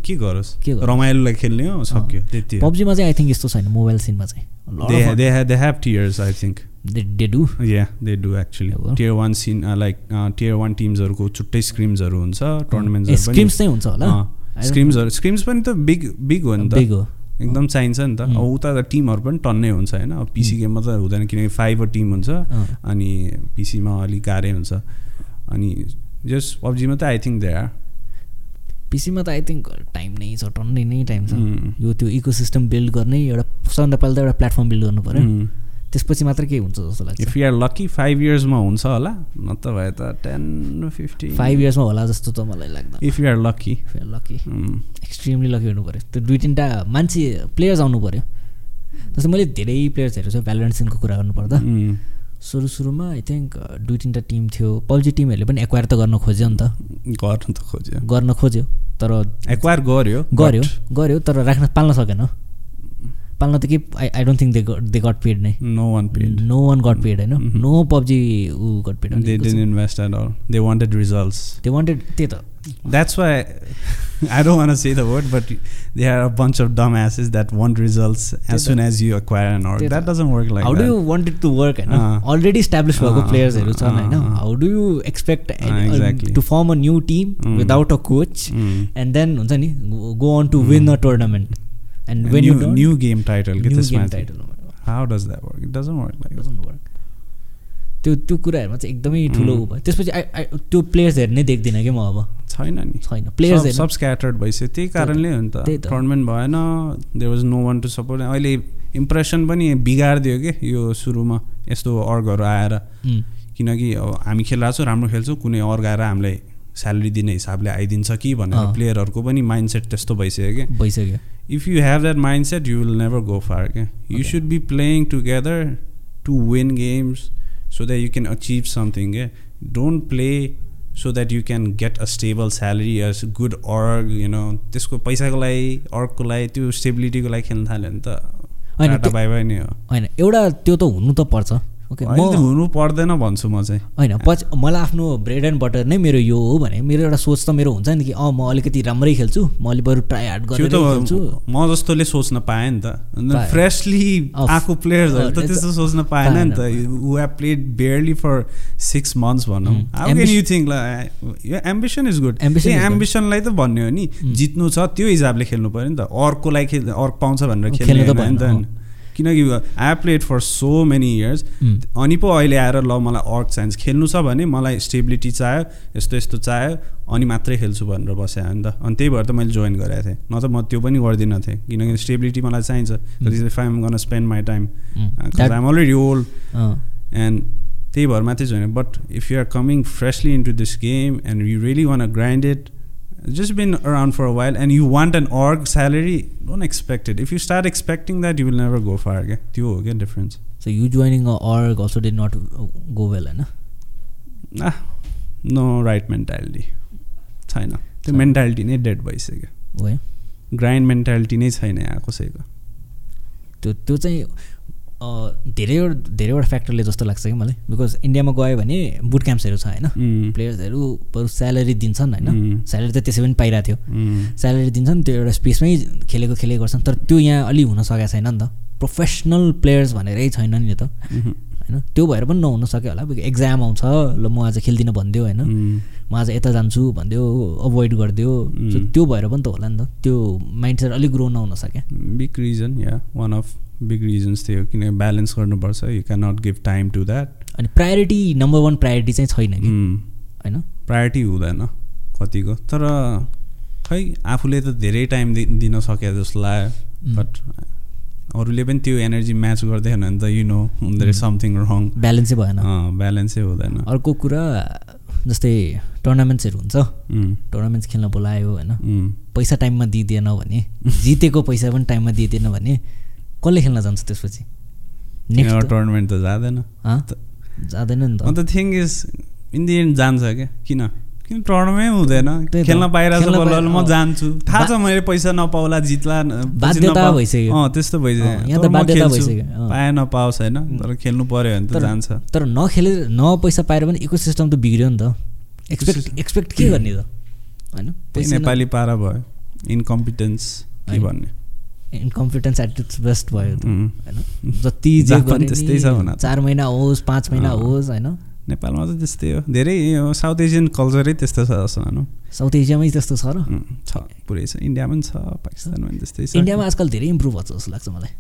के गरोस्? के? रमाइलोलाई खेल्ने हो सक्यो त्यति हो। पब्जीमा चाहिँ आई थिङ्क यस्तो छैन मोबाइल सिनमा चाहिँ। They they they have tiers I think they do yeah they do actually. Tier one scene like tier one टिम्सहरूको छुट्टै स्क्रिम्सहरू हुन्छ टुर्नामेन्ट्सहरू स्क्रिम्स चाहिँ हुन्छ होला? स्क्रिम्सहरू स्क्रिम्स पनि त बिग बिग हो नि त। बिग हो। एकदम चाहिन्छ नि त. अब उता त टिमहरू पनि टन्नै हुन्छ होइन अब पिसी. गेममा त हुँदैन किनकि फाइभ टिम हुन्छ। अनि पिसीमा अलिक गाह्रै हुन्छ अनि जस्ट पब्जीमा त आई थिङ्क दे आर पिसीमा त आई थिङ्क टाइम नै छ टन्नै नै टाइम छ. यो त्यो इको सिस्टम बिल्ड गर्ने एउटा सबभन्दा पहिला त एउटा प्लेटफर्म बिल्ड गर्नु पऱ्यो. त्यसपछि मात्र केही हुन्छ जस्तो लाग्छ। If you are lucky five इयर्समा हुन्छ होला। नत्र भए त टेन फिफ्टी फाइभ इयर्समा होला जस्तो त मलाई लाग्दैन। If you are lucky lucky extremely lucky हुनु पऱ्यो त्यो दुई तिनवटा मान्छे प्लेयर्स आउनु पऱ्यो जस्तै मैले धेरै प्लेयर्स हेरेको छु। भ्यालोरेन्सिनको कुरा गर्नुपर्दा। सुरु सुरुमा आई थिङ्क दुई तिनवटा टिम थियो। पब्जी टिमहरूले पनि एक्वायर त गर्न खोज्यो नि त। गर्नु त खोज्यो। गर्न खोज्यो। तर एक्वायर गर्यो गर्यो गर्यो तर राख्न पाल्न सकेन। पाल्न त के I I don't think they they got paid नै no one paid no one got paid होइन Mhm. नो पब्जी ऊ got paid they didn't invest at all they wanted results they wanted त्यही त that's why i don't want to say the word but there are a bunch of dumbasses that want results as soon as you acquire an org त्यही त। that doesn't work like how do that you wanted to work होइन अँ। Already establish भएको अँ, प्लेयर्सहरू छन् अँ, होइन अँ। How do you expect exactly. To form a new team Mm. Without a coach Mm. And then हुन्छ नि go on to win a tournament and when get this game title does that work? It doesn't work like that doesn't work त्यो त्यो कुराहरूमा चाहिँ एकदमै ठुलो Mm. ऊ भयो त्यसपछि आई आई त्यो प्लेयर्सहरू नै देख्दिनँ कि म अब? छैन नि। छैन। सब प्लेयर्सहरू सब स्क्याटर्ड भइसक्यो। त्यही कारणले हो नि त। टुर्नामेन्ट भएन। There was no one to support अहिले इम्प्रेसन पनि बिगारिदियो कि यो सुरुमा यस्तो अर्गहरू आएर। उम्, किनकि अब हामी खेलिरहेको छौँ राम्रो खेल्छौँ। कुनै अर्ग आएर हामीलाई स्यालेरी दिने हिसाबले आइदिन्छ कि भनेर। प्लेयरहरूको पनि माइन्ड सेट त्यस्तो भइसक्यो कि भइसक्यो। If you have that mindset you will never go far क्या you. Should be playing together to win games so that you can achieve something क्या don't play so that you can get a stable salary as good org you know त्यसको पैसाको लागि अर्गको लागि त्यो स्टेबिलिटीको लागि खेल्न थाल्यो भने त। होइन बाई बाई नै हो। होइन एउटा त्यो त हुनु त पर्छ। ओके हुनु पर्दैन भन्छु म चाहिँ। होइन पछि मलाई आफ्नो ब्रेड एन्ड बटर नै मेरो यो हो भने मेरो एउटा सोच त मेरो हुन्छ नि कि अँ म अलिकति राम्रै खेल्छु म अलिक बरु ट्राई हार्ड गरेर खेल्छु। म जस्तोले सोच्न पाएँ नि त। फ्रेसली आएको प्लेयर्सहरू त त्यो त त्यस्तो सोच्न पाएन नि त। ऊ have played barely for six months भनौँ. How can Ambition- you think यो एम्बिसन इज गुड good. एम्बिसनलाई त भन्ने हो नि. जित्नु छ त्यो हिसाबले खेल्नु पऱ्यो नि त। अर्को लागि खेल अर्क पाउँछ भनेर खेल्नु त त नि त किनकि I played for so many years अनि पो अहिले आएर ल मलाई अर्क चाहिन्छ खेल्नु छ भने मलाई स्टेबिलिटी चाहियो यस्तो यस्तो चाहियो अनि मात्रै खेल्छु भनेर बसेँ नि त। अनि त्यही भएर त मैले जोइन गरेको थिएँ। न त म त्यो पनि गर्दिनँ थिएँ किनकि स्टेबिलिटी मलाई चाहिन्छ। If gonna spend my time I'm already old and त्यही भएर मात्रै join but if you are coming freshly into this game and you really want a grind it just been around for a while and you want an org salary don't expect it if you start expecting that you will never go far okay हो क्या difference so you joining a org also did not go well होइन ah no right mentality छैन त्यो छैन। Mentality नै dead भइसक्यो grind mentality नै छैन यहाँ कसैको त्यो त्यो चाहिँ धेरैवटा धेरैवटा फ्याक्टरले जस्तो लाग्छ कि मलाई। बिकज इन्डियामा गयो भने बुट क्याम्प्सहरू छ होइन? प्लेयर्सहरू बरु स्यालेरी दिन्छन् होइन? स्यालेरी त त्यसै पनि पाइरहेको थियो। स्यालेरी दिन्छन् त्यो एउटा स्पेसमै खेलेको खेलेको गर्छन्। तर त्यो यहाँ अलि हुन सकेको छैन नि त। प्रोफेसनल प्लेयर्स भनेरै छैन नि त। होइन? त्यो भएर पनि नहुन सक्यो होला। एक्जाम आउँछ ल म आज खेल्दिनँ भनिदियो होइन? म आज यता जान्छु भनिदियो अभोइड गरिदियो त्यो भएर पनि त होला नि त। त्यो माइन्ड सेट अलिक ग्रो नहुन सक्यो। बिग रिजन या वान अफ बिग रिजन्स थियो किन ब्यालेन्स गर्नुपर्छ. You can not give time to that अनि प्रायोरिटी नम्बर वान प्रायोरिटी चाहिँ छैन कि? होइन? प्रायोरिटी हुँदैन कतिको. तर खै आफूले त धेरै टाइम दि दिन सके जस्तो लाग्यो. बट अरूले पनि त्यो एनर्जी म्याच गर्दैन भने त you know is something wrong ब्यालेन्सै भएन। ब्यालेन्सै हुँदैन। अर्को कुरा जस्तै टुर्नामेन्ट्सहरू हुन्छ। टुर्नामेन्ट्स खेल्न बोलायो होइन। पैसा टाइममा दिइदिएन भने जितेको पैसा पनि टाइममा दिइदिएन भने कसले खेल्न जान्छ त्यसपछि? टुर्नामेन्ट त जाँदैन। जाँदैन नि त। अन्त thing is in the end जान्छ क्या? किन? किन टुर्नामेन्ट हुँदैन। खेल्न पाइरहेको छ म। जान्छु। थाहा छ मैले पैसा नपाउला जित्ला बाध्यता भइसक्यो। अँ त्यस्तो भइसक्यो। यहाँ त बाध्यता। भइसक्यो। पाए नपाओस् होइन? तर खेल्नु पर्यो भने त जान्छ। तर नखेले न पैसा पाएर पनि इको सिस्टम त बिग्रियो नि त। एक्सपेक्ट एक्सपेक्ट के गर्ने त? होइन? नेपाली पारा भयो। इनकम्पिटेन्स के। भन्ने? इन्कम्पिटेन्स एट इट्स बेस्ट भयो. होइन जति त्यस्तै छ। चार महिना होस् पाँच महिना। होस् होइन? नेपालमा त त्यस्तै हो। धेरै साउथ एसियन कल्चरै त्यस्तो छ जस्तो भनौँ। साउथ एसियामै त्यस्तो छ र? छ। पुरै छ। इन्डियामा पनि छ पाकिस्तानमा पनि त्यस्तै छ। इन्डियामा आजकल धेरै इम्प्रुभ भएको छ जस्तो लाग्छ मलाई।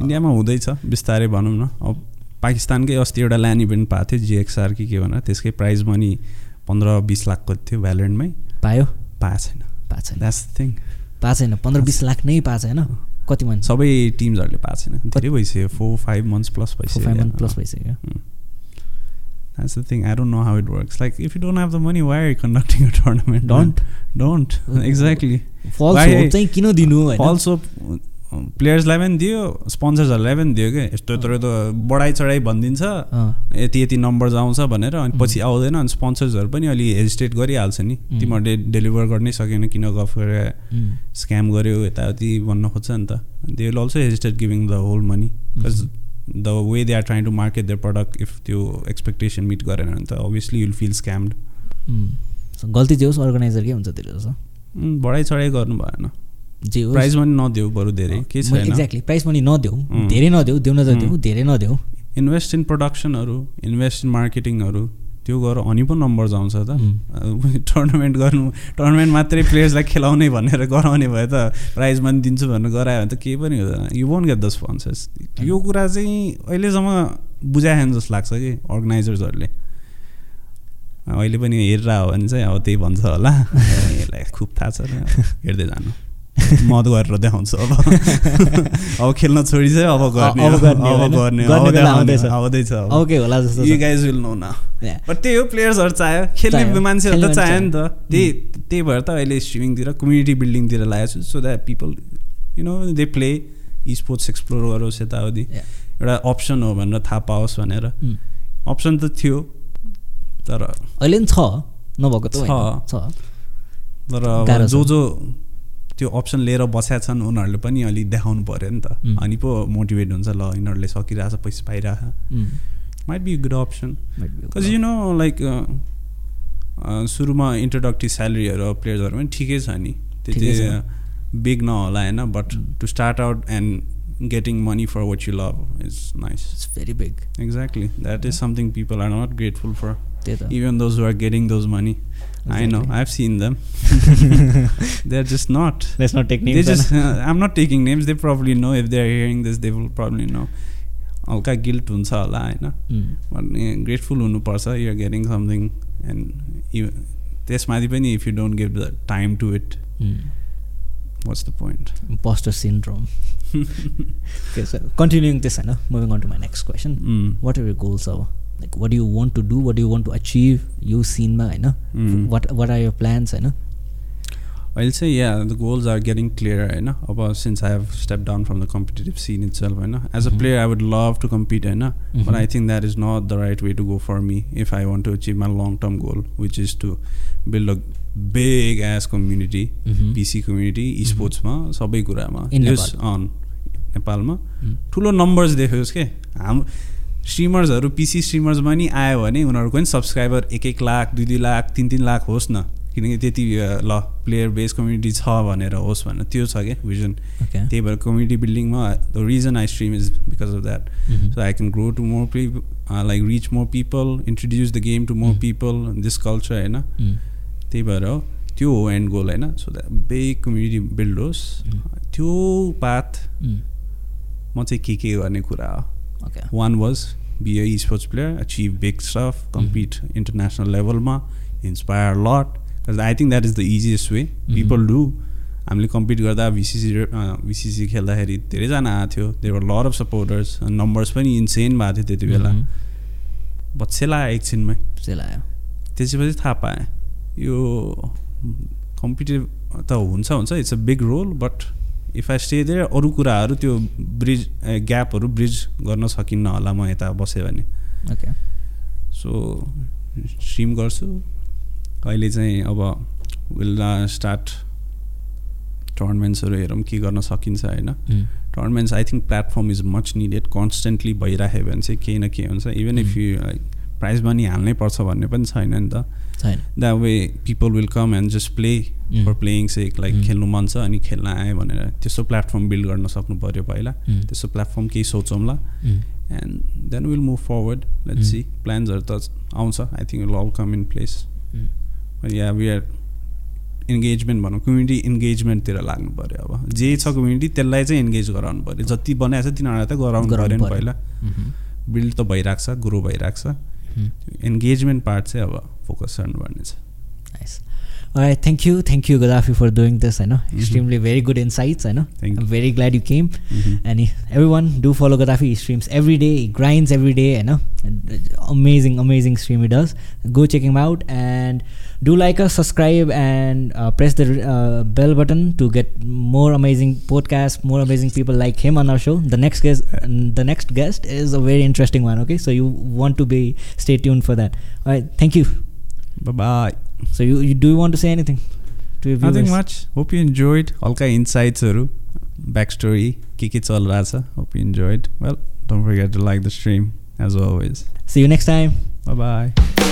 इन्डियामा हुँदैछ। बिस्तारै भनौँ न। अब पाकिस्तानकै अस्ति एउटा ल्यान्ड इभेन्ट पाएको थियो जिएक्सआर कि के भनेर। त्यसकै प्राइज मनी पन्ध्र बिस लाखको थियो भ्यालेन्टमै पायो? पाएको छैन। पाएको छैन। द्याट्स थिङ पाएको छैन पन्ध्र बिस लाख नै पाएको छैन कति मान्छे सबै टिम्सहरूले पाएको छैन धेरै भइसक्यो फोर फाइभ मन्थ्स प्लस भइसक्यो फाइभ मन्थ प्लस भइसक्यो। That's the thing I don't know how it works like if you don't have the money why are conducting a tournament Don't. Don't exactly falls Why- दिनु होइन? Also प्लेयर्सलाई पनि दियो स्पोन्सर्सहरूलाई पनि दियो क्या यस्तो यत्रो त बढाइ चढाइ भनिदिन्छ यति यति नम्बर्स आउँछ भनेर अनि पछि आउँदैन अनि स्पोन्सर्सहरू पनि अलि हेजिटेट गरिहाल्छ नि. तिमीहरूले डेलिभर गर्नै सकेन किन गफ गरेर स्क्याम गर्यो यताउति भन्न खोज्छ नि त। They will also hesitate giving the whole money because the way they are trying to market their product if त्यो एक्सपेक्टेसन मिट गरेन भने त अभियसली युल फिल स्क्याम्ड गल्ती जे होस् अर्गनाइजरकै हुन्छ त्यो जस्तो? बढाइ चढाइ गर्नु भएन। जे होस्। प्राइज पनि नदेऊ बरु धेरै केही छैन। एक्ज्याक्टली प्राइस पनि नदेऊ. धेरै नदेऊ देऊ न त देऊ उम्. धेरै नदेऊ। इन्भेस्ट इन प्रडक्सनहरू इन्भेस्ट इन मार्केटिङहरू त्यो गर अनि पो नम्बर्स आउँछ त। टुर्नामेन्ट गर्नु टुर्नामेन्ट मात्रै प्लेयर्सलाई खेलाउने भनेर गराउने भए त प्राइज पनि दिन्छु भनेर गरायो भने त केही पनि हुँदैन। You won't get the sponsors यो कुरा चाहिँ अहिलेसम्म बुझाएन जस्तो लाग्छ कि अर्गनाइजर्सहरूले अहिले पनि हेरेर हो भने चाहिँ अब त्यही भन्छ होला। यसलाई खुब थाहा छ हेर्दै जानु। मद गरेर देखाउँछु अब अब खेल्न छोडिसक्यो अब गर्ने अब गर्ने अब आउँदैछ। आउँदैछ अब। अब के होला जस्तो यु। गाइज विल नो न. बट त्यही हो प्लेयर्सहरू चाह्यो खेल्ने। मान्छेहरू त चाह्यो नि त त्यही त्यही भएर त अहिले स्ट्रिमिङतिर कम्युनिटी बिल्डिङतिर लागेको छु so that people you know they play sports explore गरोस् यताउति. एउटा अप्सन हो भनेर थाहा पाओस् भनेर. अप्सन त थियो तर अहिले पनि छ नभएको त। छ। तर। जो जो त्यो अप्सन लिएर बसेका छन् उनीहरूले पनि अलिक देखाउनु पऱ्यो नि त. अनि पो मोटिभेट हुन्छ ल यिनीहरूले सकिरहेछ पैसा पाइरहेछ. Might be good option because you know like सुरुमा इन्ट्रोडक्टिभ स्यालेरीहरू प्लेयर्सहरू पनि ठिकै छ नि। त्यति बिग नहोला होइन? But to start out and getting money for what you love is nice It's very big. Exactly that is something people are not grateful for त्यही त even those are getting those money I know Exactly. I have seen them they are just not Let's not take they names. just होइन? i'm not taking names they probably know if they're hearing this they will probably know हल्का guilt हुन्छ होला होइन उम्. Grateful हुनुपर्छ your getting something and त्यसमाथि पनि if you don't give the time to it um. What's the point Imposter syndrome. Okay, so continuing this, होइन, moving on to my next question. What are your goals अब? Like, what do you want to do? What do you want to achieve? यो सिनमा होइन Mm. what what are your plans होइन I'll say yeah, the goals are getting clearer. होइन अब since I have stepped down from the competitive scene itself, होइन as a Mhm. player I would love to compete, होइन but I Mhm. think that is not the right way to go for me if I want to achieve my long-term goal, which is to build a big ass community, Mhm. PC community, esportsमा सबै कुरामा on नेपालमा Mm. ठुलो numbers देखोस् के हाम स्ट्रिमर्सहरू PC स्ट्रिमर्समा नि आयो भने उनीहरूको नि सब्सक्राइबर एक एक लाख दुई दुई लाख तिन तिन लाख होस् न किनकि त्यति ल प्लेयर बेस कम्युनिटी छ भनेर होस् भनेर त्यो छ क्या भिजन. त्यही भएर community बिल्डिङमा the reason I stream is because of that can grow to more people, uh, like reach more people, introduce the game to more Mm. people, this culture होइन. त्यही भएर हो त्यो हो एन्ड गोल होइन so that big community build होस् Mm. त्यो path Mm. म चाहिँ के के गर्ने कुरा हो. One was be a sports player achieve big stuff compete international लेभलमा inspire lot because I think that is the easiest way people do हामीले कम्पिट गर्दा भिसिसी भिसिसी खेल्दाखेरि धेरैजना आएको थियो. There were lot of supporters numbers पनि insane भएको थियो त्यति बेला. Mhm. बच्चे लाग्यो एकछिनमै Still आयो। त्यसपछि थाहा पाएँ। यो कम्पिटेटिभ त हुन्छ हुन्छ. It's a big role but if I stay there अरू कुराहरू त्यो ब्रिज ग्यापहरू ब्रिज गर्न सकिन्न होला म यता बसेँ भने। Okay. सो स्ट्रिम गर्छु। अहिले चाहिँ अब विल स्टार्ट टुर्नामेन्ट्सहरू हेरौँ के गर्न सकिन्छ होइन. Tournaments I think platform is much needed constantly भइराख्यो भने चाहिँ केही न केही हुन्छ। Even if you like prize money हाल्नै पर्छ भन्ने पनि छैन नि त छैन that way people will come and just play. For playing sake like. खेल्नु मन छ अनि खेल्न आएँ भनेर त्यस्तो प्लेटफर्म बिल्ड गर्न सक्नु पऱ्यो पहिला Mm. त्यस्तो प्लेटफर्म केही सोचौँला. And then will move forward let. See प्लान्सहरू त आउँछ I think will all come in place. Yeah we are engagement भनौँ कम्युनिटी इन्गेजमेन्टतिर लाग्नु पऱ्यो अब जे छ कम्युनिटी त्यसलाई चाहिँ इन्गेज गराउनु पऱ्यो जति बनाएको छ तिनीहरूलाई त गराउनु पऱ्यो नि। पहिला. बिल्ड त भइरहेको छ ग्रो भइरहेको छ इन्गेजमेन्ट पार्ट चाहिँ अब फोकस गर्नुपर्ने छ Nice. All right, thank you, thank you, Gaddafi, for doing this. I know Mhm. extremely very good insights. I know. Thank I'm you. very glad you came. Mhm. And he- everyone, do follow Gaddafi. He streams every day. He grinds every day. I know. Uh, Amazing, amazing stream he does. Go check him out and do like us, subscribe, and uh, press the uh, bell button to get more amazing podcasts, more amazing people like him on our show. The next guest, the next guest is a very interesting one. Okay, so you want to be stay tuned for that. All right, thank you. Bye-bye. So you, you do you want to say anything to your Nothing viewers? much. Hope you enjoyed. हल्का इन्साइट्सहरू back story के के चलिरहेछ hope you enjoyed well don't forget to like the stream as always See you next time. Bye